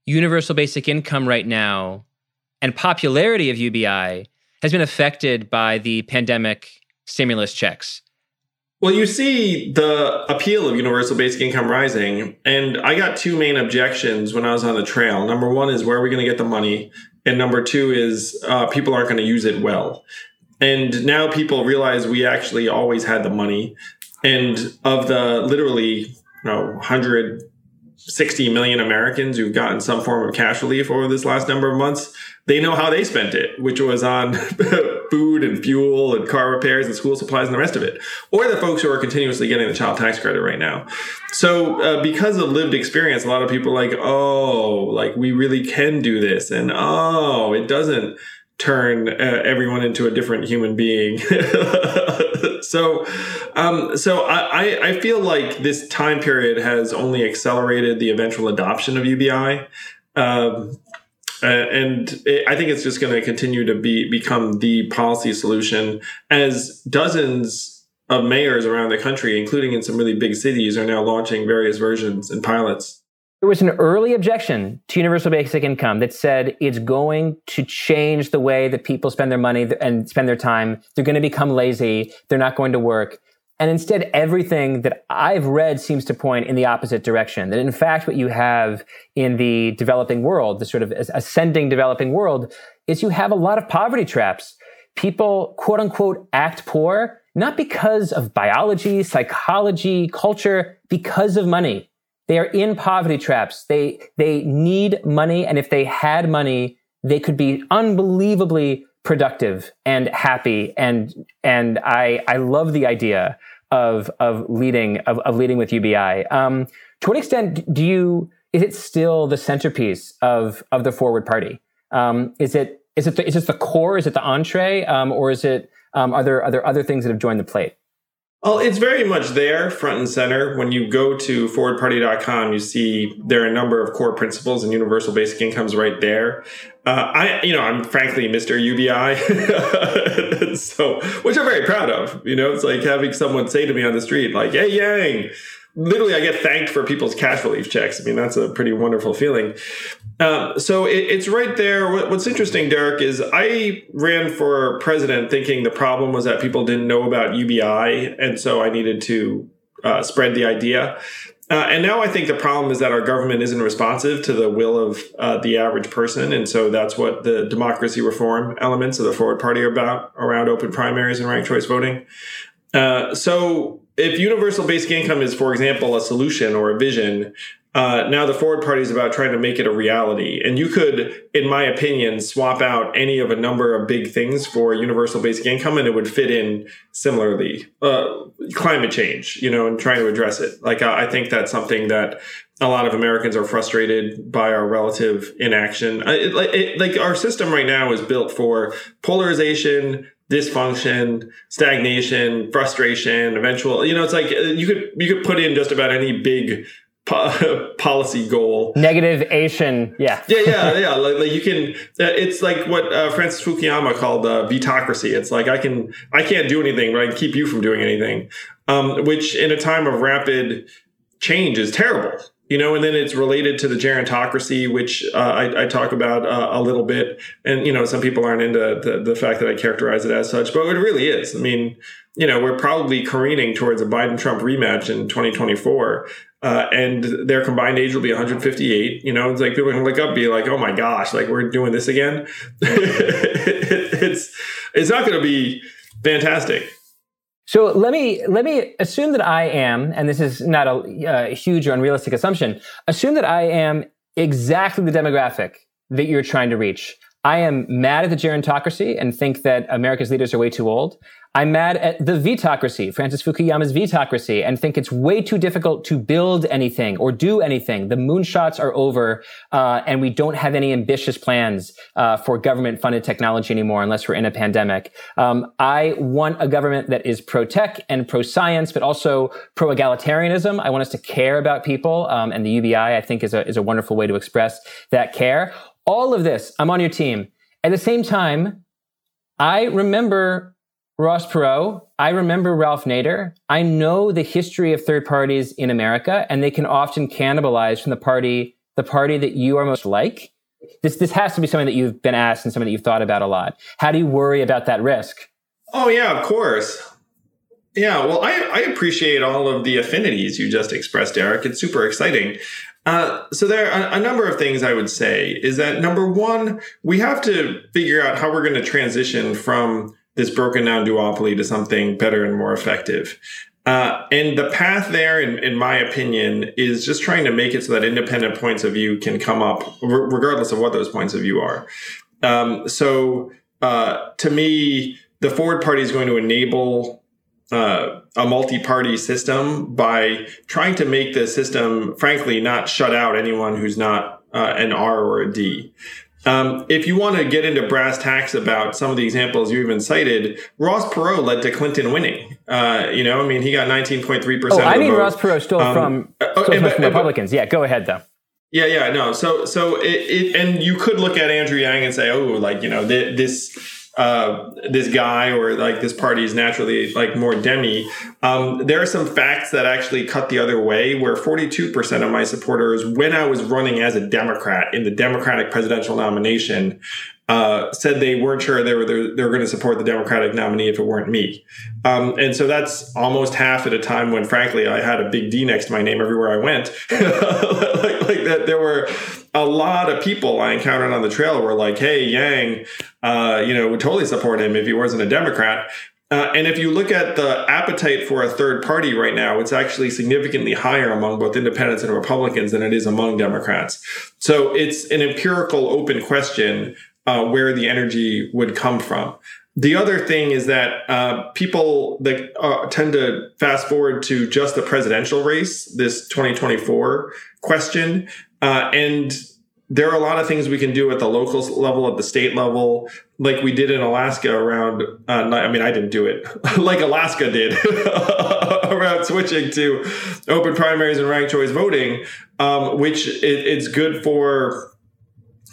universal basic income right now and popularity of UBI has been affected by the pandemic stimulus checks? Well, you see the appeal of universal basic income rising, and I got two main objections when I was on the trail. Number one is where are we going to get the money? And number two is uh, people aren't going to use it well. And now people realize we actually always had the money. And of the literally, you know, 160 million Americans who've gotten some form of cash relief over this last number of months, they know how they spent it, which was on (laughs) food and fuel and car repairs and school supplies and the rest of it. Or the folks who are continuously getting the child tax credit right now. So, uh, because of lived experience, a lot of people are like, oh, like we really can do this. And oh, it doesn't turn uh, everyone into a different human being. (laughs) so, um, so I, I feel like this time period has only accelerated the eventual adoption of UBI. Um, uh, and it, I think it's just going to continue to be become the policy solution as dozens of mayors around the country, including in some really big cities, are now launching various versions and pilots. There was an early objection to universal basic income that said it's going to change the way that people spend their money and spend their time. They're going to become lazy. They're not going to work. And instead, everything that I've read seems to point in the opposite direction. That in fact, what you have in the developing world, the sort of ascending developing world, is you have a lot of poverty traps. People, quote unquote, act poor, not because of biology, psychology, culture, because of money they are in poverty traps. They, they need money. And if they had money, they could be unbelievably productive and happy. And, and I, I love the idea of, of leading, of, of leading with UBI. Um, to what extent do you, is it still the centerpiece of, of the forward party? Um, is it, is it, the, is it the core? Is it the entree? Um, or is it, um, are there, are there other things that have joined the plate? Well, it's very much there, front and center. When you go to forwardparty.com, you see there are a number of core principles and universal basic incomes right there. Uh, I, you know, I'm frankly Mr. UBI, (laughs) so which I'm very proud of. You know, it's like having someone say to me on the street, like, "Hey, Yang." Literally, I get thanked for people's cash relief checks. I mean, that's a pretty wonderful feeling. Um, so it, it's right there. What, what's interesting, Derek, is I ran for president thinking the problem was that people didn't know about UBI, and so I needed to uh, spread the idea. Uh, and now I think the problem is that our government isn't responsive to the will of uh, the average person. And so that's what the democracy reform elements of the Forward Party are about around open primaries and ranked choice voting. Uh, so if universal basic income is, for example, a solution or a vision, uh, now the forward party is about trying to make it a reality. And you could, in my opinion, swap out any of a number of big things for universal basic income and it would fit in similarly. Uh, climate change, you know, and trying to address it. Like, I, I think that's something that a lot of Americans are frustrated by our relative inaction. It, it, like our system right now is built for polarization, dysfunction, stagnation, frustration, eventual. You know, it's like uh, you could you could put in just about any big po- (laughs) policy goal. Negative Asian, yeah. yeah, yeah, (laughs) yeah. Like, like, you can. Uh, it's like what uh, Francis Fukuyama called uh, vetocracy. It's like I can, I can't do anything, but I can keep you from doing anything. Um, which, in a time of rapid change, is terrible. You know, and then it's related to the gerontocracy, which uh, I, I, talk about uh, a little bit. And you know, some people aren't into the, the fact that I characterize it as such, but it really is. I mean, you know, we're probably careening towards a Biden Trump rematch in 2024. Uh, and their combined age will be 158. You know, it's like people can look up, be like, "Oh my gosh, like we're doing this again." (laughs) it's it's not going to be fantastic. So let me let me assume that I am, and this is not a, a huge or unrealistic assumption. Assume that I am exactly the demographic that you're trying to reach. I am mad at the gerontocracy and think that America's leaders are way too old. I'm mad at the vetocracy, Francis Fukuyama's vetocracy, and think it's way too difficult to build anything or do anything. The moonshots are over, uh, and we don't have any ambitious plans uh, for government-funded technology anymore, unless we're in a pandemic. Um, I want a government that is pro-tech and pro-science, but also pro-egalitarianism. I want us to care about people, um, and the UBI, I think, is a is a wonderful way to express that care. All of this, I'm on your team. At the same time, I remember Ross Perot. I remember Ralph Nader. I know the history of third parties in America, and they can often cannibalize from the party, the party that you are most like. This this has to be something that you've been asked and something that you've thought about a lot. How do you worry about that risk? Oh yeah, of course. Yeah, well, I, I appreciate all of the affinities you just expressed, Derek. It's super exciting. Uh, so there are a, a number of things I would say is that number one, we have to figure out how we're going to transition from this broken down duopoly to something better and more effective. Uh, and the path there, in, in, my opinion, is just trying to make it so that independent points of view can come up, r- regardless of what those points of view are. Um, so, uh, to me, the Forward Party is going to enable uh, a multi-party system by trying to make the system, frankly, not shut out anyone who's not uh, an R or a D. Um, if you want to get into brass tacks about some of the examples you even cited, Ross Perot led to Clinton winning. Uh, you know, I mean, he got 19.3 percent. Oh, I mean, vote. Ross Perot stole um, from, uh, stole from Republicans. But, yeah, go ahead though. Yeah, yeah, no. So, so it, it, and you could look at Andrew Yang and say, oh, like you know, this uh, this guy or like this party is naturally like more demi. Um, there are some facts that actually cut the other way, where 42% of my supporters, when I was running as a Democrat in the Democratic presidential nomination, uh, said they weren't sure they were they were going to support the Democratic nominee if it weren't me, um, and so that's almost half at a time when, frankly, I had a big D next to my name everywhere I went. (laughs) like, like, that, there were a lot of people I encountered on the trail were like, "Hey, Yang, uh, you know, would totally support him if he wasn't a Democrat." Uh, and if you look at the appetite for a third party right now, it's actually significantly higher among both independents and Republicans than it is among Democrats. So it's an empirical open question uh, where the energy would come from. The other thing is that uh, people that uh, tend to fast forward to just the presidential race, this 2024 question, uh, and there are a lot of things we can do at the local level, at the state level, like we did in Alaska around. Uh, I mean, I didn't do it (laughs) like Alaska did (laughs) around switching to open primaries and ranked choice voting, um, which it, it's good for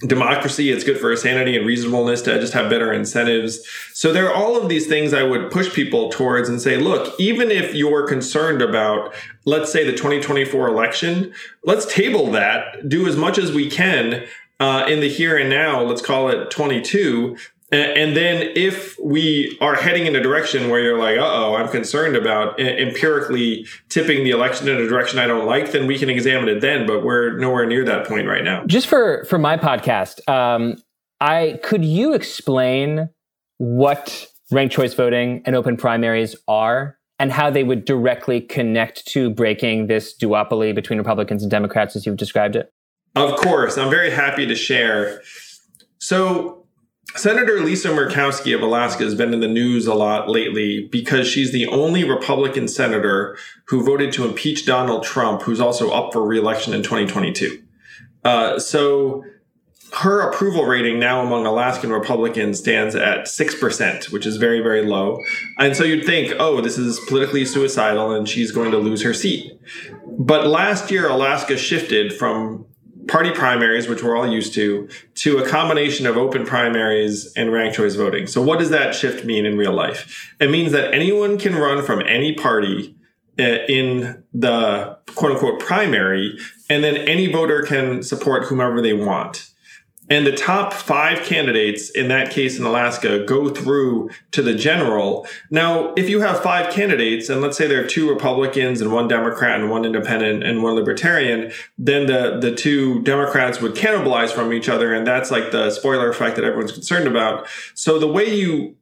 democracy it's good for sanity and reasonableness to just have better incentives. So there are all of these things i would push people towards and say look even if you're concerned about let's say the 2024 election let's table that do as much as we can uh, in the here and now let's call it 22 and then if we are heading in a direction where you're like, oh, I'm concerned about empirically tipping the election in a direction I don't like, then we can examine it then. But we're nowhere near that point right now. Just for for my podcast, um, I could you explain what ranked choice voting and open primaries are and how they would directly connect to breaking this duopoly between Republicans and Democrats as you've described it? Of course, I'm very happy to share. So Senator Lisa Murkowski of Alaska has been in the news a lot lately because she's the only Republican senator who voted to impeach Donald Trump, who's also up for reelection in 2022. Uh, so her approval rating now among Alaskan Republicans stands at 6%, which is very, very low. And so you'd think, oh, this is politically suicidal and she's going to lose her seat. But last year, Alaska shifted from party primaries, which we're all used to, to a combination of open primaries and ranked choice voting. So, what does that shift mean in real life? It means that anyone can run from any party uh, in the quote unquote primary, and then any voter can support whomever they want. And the top five candidates in that case in Alaska go through to the general. Now, if you have five candidates, and let's say there are two Republicans and one Democrat and one independent and one libertarian, then the, the two Democrats would cannibalize from each other. And that's like the spoiler effect that everyone's concerned about. So the way you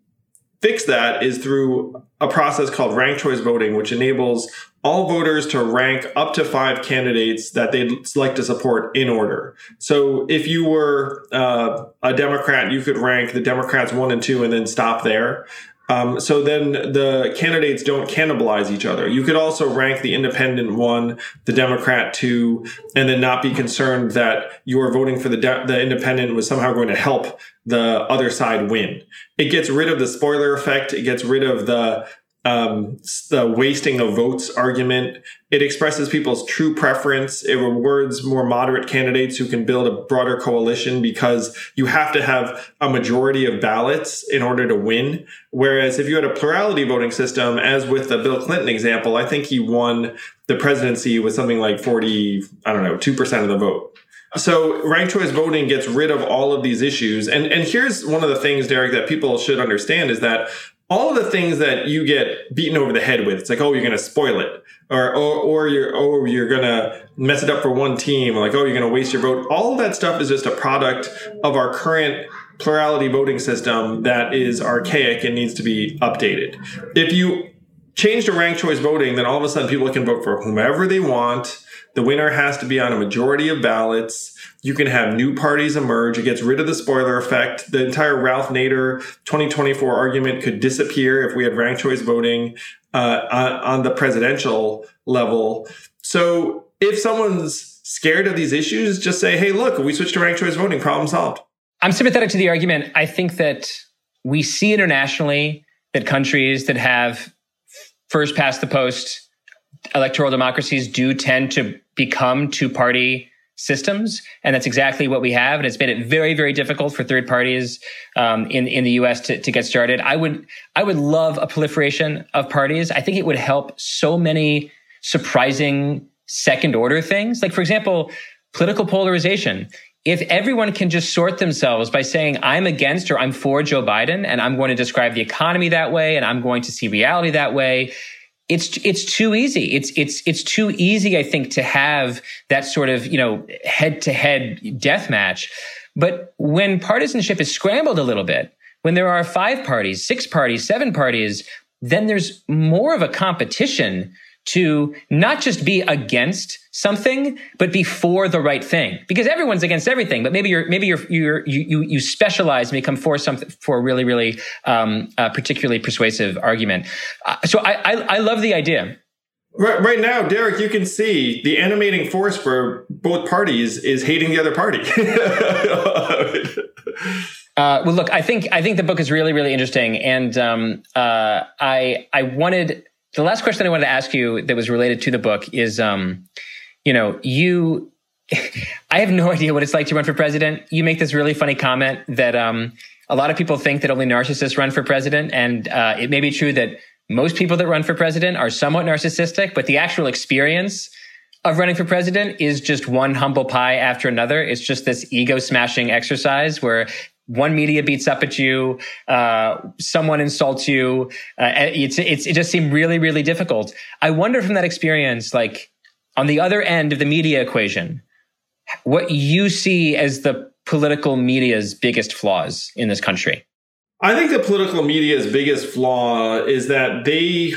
fix that is through a process called ranked choice voting, which enables all voters to rank up to five candidates that they'd like to support in order. So if you were uh, a Democrat, you could rank the Democrats one and two and then stop there. Um, so then the candidates don't cannibalize each other. You could also rank the independent one, the Democrat two, and then not be concerned that your voting for the de- the independent was somehow going to help the other side win. It gets rid of the spoiler effect. It gets rid of the um, the wasting of votes argument. It expresses people's true preference. It rewards more moderate candidates who can build a broader coalition because you have to have a majority of ballots in order to win. Whereas if you had a plurality voting system, as with the Bill Clinton example, I think he won the presidency with something like 40, I don't know, 2% of the vote. So ranked choice voting gets rid of all of these issues. And and here's one of the things, Derek, that people should understand is that all of the things that you get beaten over the head with, it's like, oh, you're going to spoil it, or, or, or you're, oh, you're going to mess it up for one team, or like, oh, you're going to waste your vote. All of that stuff is just a product of our current plurality voting system that is archaic and needs to be updated. If you change to ranked choice voting, then all of a sudden people can vote for whomever they want. The winner has to be on a majority of ballots you can have new parties emerge. It gets rid of the spoiler effect. The entire Ralph Nader 2024 argument could disappear if we had ranked choice voting uh, on, on the presidential level. So if someone's scared of these issues, just say, hey, look, we switched to ranked choice voting, problem solved. I'm sympathetic to the argument. I think that we see internationally that countries that have first past the post electoral democracies do tend to become two party systems. And that's exactly what we have. And it's made it very, very difficult for third parties um, in, in the US to, to get started. I would, I would love a proliferation of parties. I think it would help so many surprising second order things. Like, for example, political polarization. If everyone can just sort themselves by saying, I'm against or I'm for Joe Biden, and I'm going to describe the economy that way, and I'm going to see reality that way, it's it's too easy. It's it's it's too easy, I think, to have that sort of you know head to head death match. But when partisanship is scrambled a little bit, when there are five parties, six parties, seven parties, then there's more of a competition to not just be against something, but be for the right thing. Because everyone's against everything, but maybe you're maybe you're, you're you you specialize and become for something for a really really um, uh, particularly persuasive argument. Uh, so I, I I love the idea. Right, right now, Derek, you can see the animating force for both parties is hating the other party. (laughs) Uh, well, look, I think I think the book is really, really interesting, and um, uh, I I wanted the last question I wanted to ask you that was related to the book is, um, you know, you, (laughs) I have no idea what it's like to run for president. You make this really funny comment that um, a lot of people think that only narcissists run for president, and uh, it may be true that most people that run for president are somewhat narcissistic, but the actual experience of running for president is just one humble pie after another. It's just this ego smashing exercise where one media beats up at you, uh, someone insults you. Uh, it's, it's, it just seemed really, really difficult. I wonder from that experience, like on the other end of the media equation, what you see as the political media's biggest flaws in this country. I think the political media's biggest flaw is that they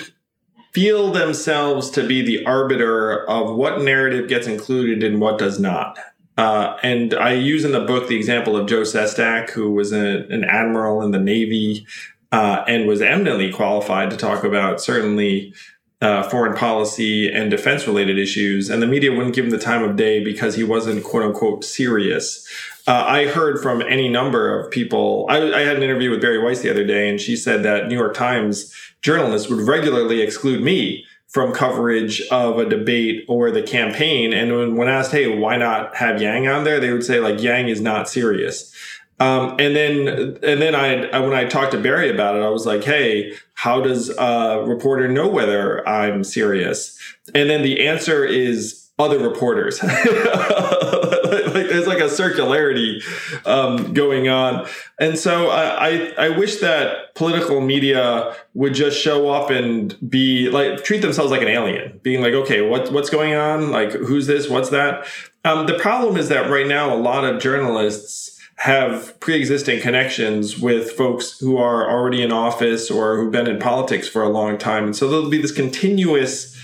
feel themselves to be the arbiter of what narrative gets included and what does not. Uh, and I use in the book the example of Joe Sestak, who was a, an admiral in the Navy uh, and was eminently qualified to talk about certainly uh, foreign policy and defense related issues. And the media wouldn't give him the time of day because he wasn't quote unquote serious. Uh, I heard from any number of people. I, I, had an interview with Bari Weiss the other day, and she said that New York Times journalists would regularly exclude me from coverage of a debate or the campaign. And when, when asked, hey, why not have Yang on there? They would say like Yang is not serious. Um, and then, and then I, when I talked to Bari about it, I was like, "Hey, how does a reporter know whether I'm serious?" And then the answer is other reporters. (laughs) like there's like a circularity um, going on, and so I, I, I wish that political media would just show up and be like treat themselves like an alien, being like, okay, what what's going on? Like, who's this? What's that? Um, the problem is that right now a lot of journalists have pre-existing connections with folks who are already in office or who've been in politics for a long time, and so there'll be this continuous.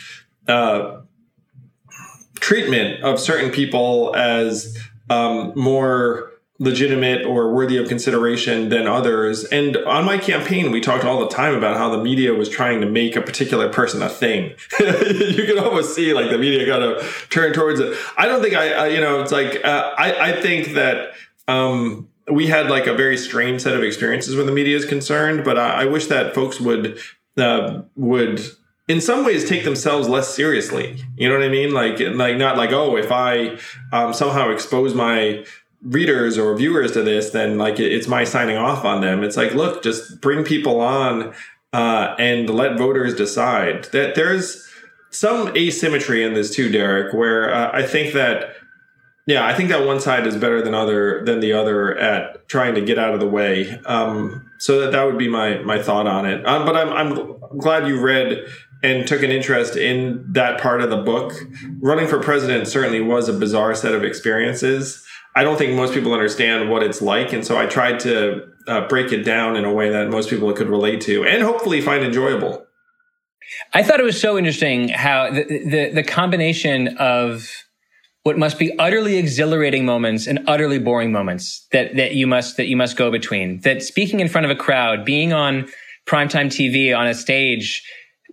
Uh, treatment of certain people as um, more legitimate or worthy of consideration than others. And on my campaign, we talked all the time about how the media was trying to make a particular person a thing. (laughs) you can almost see like the media got to turn towards it. I don't think I, I you know, it's like, uh, I, I think that, um, we had like a very strange set of experiences when the media is concerned, but I, I wish that folks would, uh, would in some ways take themselves less seriously. You know what I mean? Like, like not like, oh, if I um, somehow expose my readers or viewers to this, then like it's my signing off on them. It's like, look, just bring people on uh, and let voters decide. That there's some asymmetry in this too, Derek, where uh, I think that. Yeah, I think that one side is better than other than the other at trying to get out of the way. Um, so that that would be my my thought on it. Um, but I'm I'm glad you read and took an interest in that part of the book. Running for president certainly was a bizarre set of experiences. I don't think most people understand what it's like, and so I tried to uh, break it down in a way that most people could relate to and hopefully find enjoyable. I thought it was so interesting how the, the, the combination of what must be utterly exhilarating moments and utterly boring moments that that you must that you must go between. That speaking in front of a crowd, being on primetime TV on a stage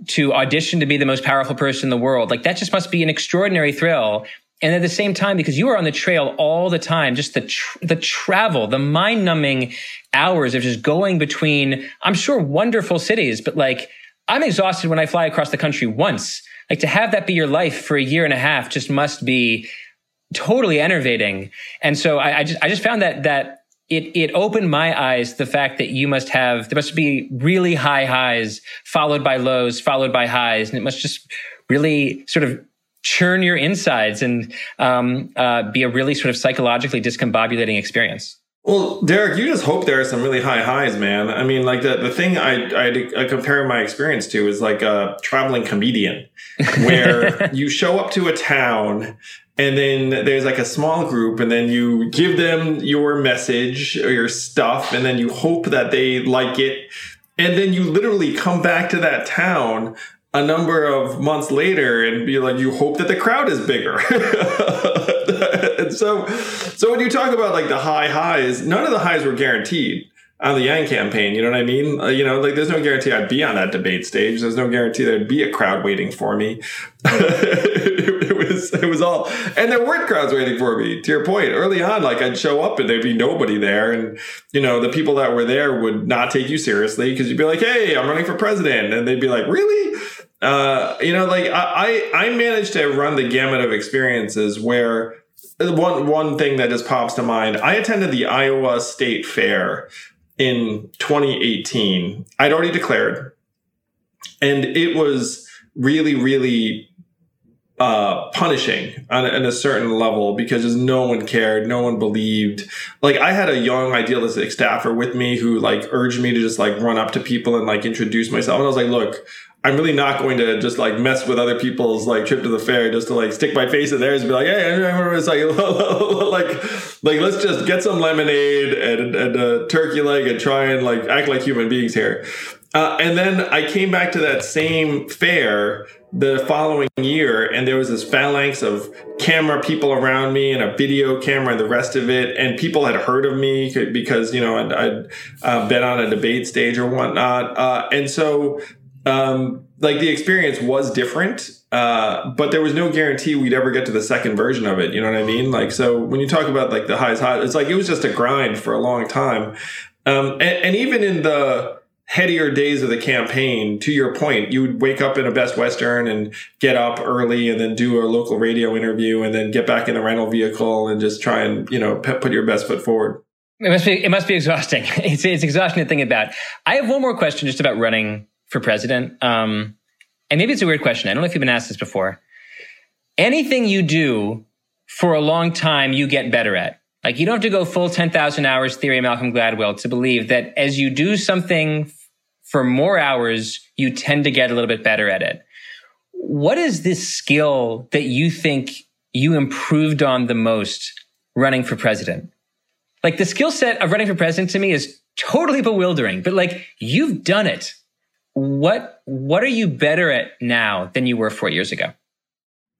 to audition to be the most powerful person in the world. Like that just must be an extraordinary thrill. and at the same time, because you are on the trail all the time, just the tr- the travel, the mind numbing hours of just going between, I'm sure wonderful cities, but like I'm exhausted when I fly across the country once. Like to have that be your life for a year and a half just must be totally enervating. And so I, I just I just found that that it it opened my eyes the fact that you must have there must be really high highs followed by lows followed by highs and it must just really sort of churn your insides and um, uh, be a really sort of psychologically discombobulating experience. Well, Derek, you just hope there are some really high highs, man. I mean, like the, the thing I, I, I compare my experience to is like a traveling comedian where (laughs) you show up to a town and then there's like a small group and then you give them your message or your stuff and then you hope that they like it. And then you literally come back to that town a number of months later and be like, you hope that the crowd is bigger. (laughs) and so, so when you talk about like the high highs, none of the highs were guaranteed on the Yang campaign. You know what I mean? Uh, you know, like there's no guarantee I'd be on that debate stage. There's no guarantee there'd be a crowd waiting for me. (laughs) it, it, was, it was all, and there weren't crowds waiting for me. To your point, early on, like I'd show up and there'd be nobody there, and you know the people that were there would not take you seriously because you'd be like, "Hey, I'm running for president," and they'd be like, "Really?" Uh, you know, like I, I managed to run the gamut of experiences where one one thing that just pops to mind. I attended the Iowa State Fair in 2018. I'd already declared, and it was really, really uh, punishing on, on, a certain level because just no one cared, no one believed. Like I had a young idealistic staffer with me who like urged me to just like run up to people and like introduce myself, and I was like, "Look, I'm really not going to just like mess with other people's like trip to the fair just to like stick my face in theirs and be like, hey, I remember it's (laughs) like, like, like let's just get some lemonade and, and a turkey leg and try and like act like human beings here. Uh, and then I came back to that same fair the following year, and there was this phalanx of camera people around me and a video camera and the rest of it. And people had heard of me because, you know, I'd, I'd uh, been on a debate stage or whatnot. Uh, and so um, like the experience was different, uh, but there was no guarantee we'd ever get to the second version of it. You know what I mean? Like, so when you talk about like the highs, high, it's like it was just a grind for a long time. Um, and, and even in the headier days of the campaign, to your point, you would wake up in a Best Western and get up early and then do a local radio interview and then get back in the rental vehicle and just try and, you know, put your best foot forward. It must be, it must be exhausting. (laughs) It's, it's exhausting to think about. I have one more question just about running for president. Um, and maybe it's a weird question. I don't know if you've been asked this before. Anything you do for a long time, you get better at. Like you don't have to go full 10,000 hours theory of Malcolm Gladwell to believe that as you do something for more hours, you tend to get a little bit better at it. What is this skill that you think you improved on the most running for president? Like the skill set of running for president to me is totally bewildering, but like you've done it what what are you better at now than you were four years ago?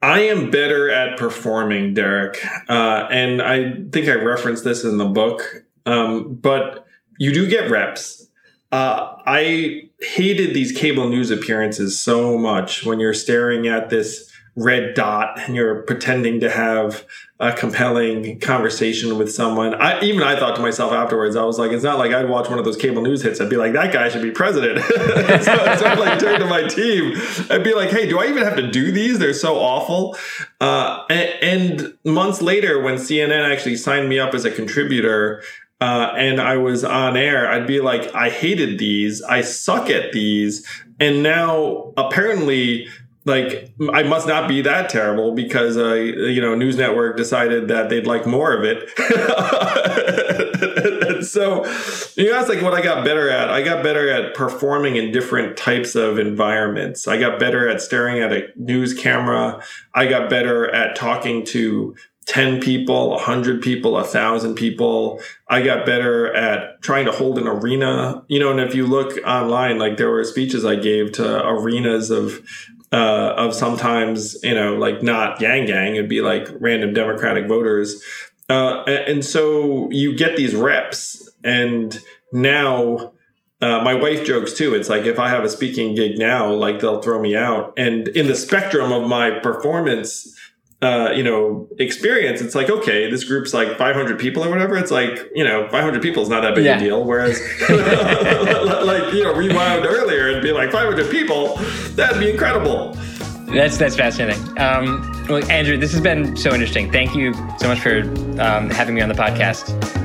I am better at performing, Derek, uh, and I think I referenced this in the book. Um, but you do get reps. Uh, I hated these cable news appearances so much when you're staring at this red dot and you're pretending to have a compelling conversation with someone. I even I thought to myself afterwards, I was like, it's not like I'd watch one of those cable news hits. I'd be like, that guy should be president. (laughs) so, so I'd like turn to my team. I'd be like, hey, do I even have to do these? They're so awful. Uh, and, and, months later, when CNN actually signed me up as a contributor. Uh, and I was on air, I'd be like, I hated these. I suck at these. And now apparently like I must not be that terrible because uh, you know News Network decided that they'd like more of it. (laughs) so you that's like what I got better at. I got better at performing in different types of environments. I got better at staring at a news camera. I got better at talking to 10 people, 100 people, 1,000 people. I got better at trying to hold an arena. You know, and if you look online, like there were speeches I gave to arenas of uh, of sometimes you know like not Yang Gang, it'd be like random Democratic voters, uh, and so you get these reps, and now. Uh, my wife jokes too. It's like if I have a speaking gig now, like they'll throw me out. And in the spectrum of my performance uh, you know, experience, it's like, okay, this group's like 500 people or whatever. It's like, you know, 500 people is not that big Yeah. a deal. Whereas, (laughs) (laughs) like, you know, rewind earlier and be like 500 people, that'd be incredible. That's that's fascinating. Um, well, Andrew, this has been so interesting. Thank you so much for um, having me on the podcast.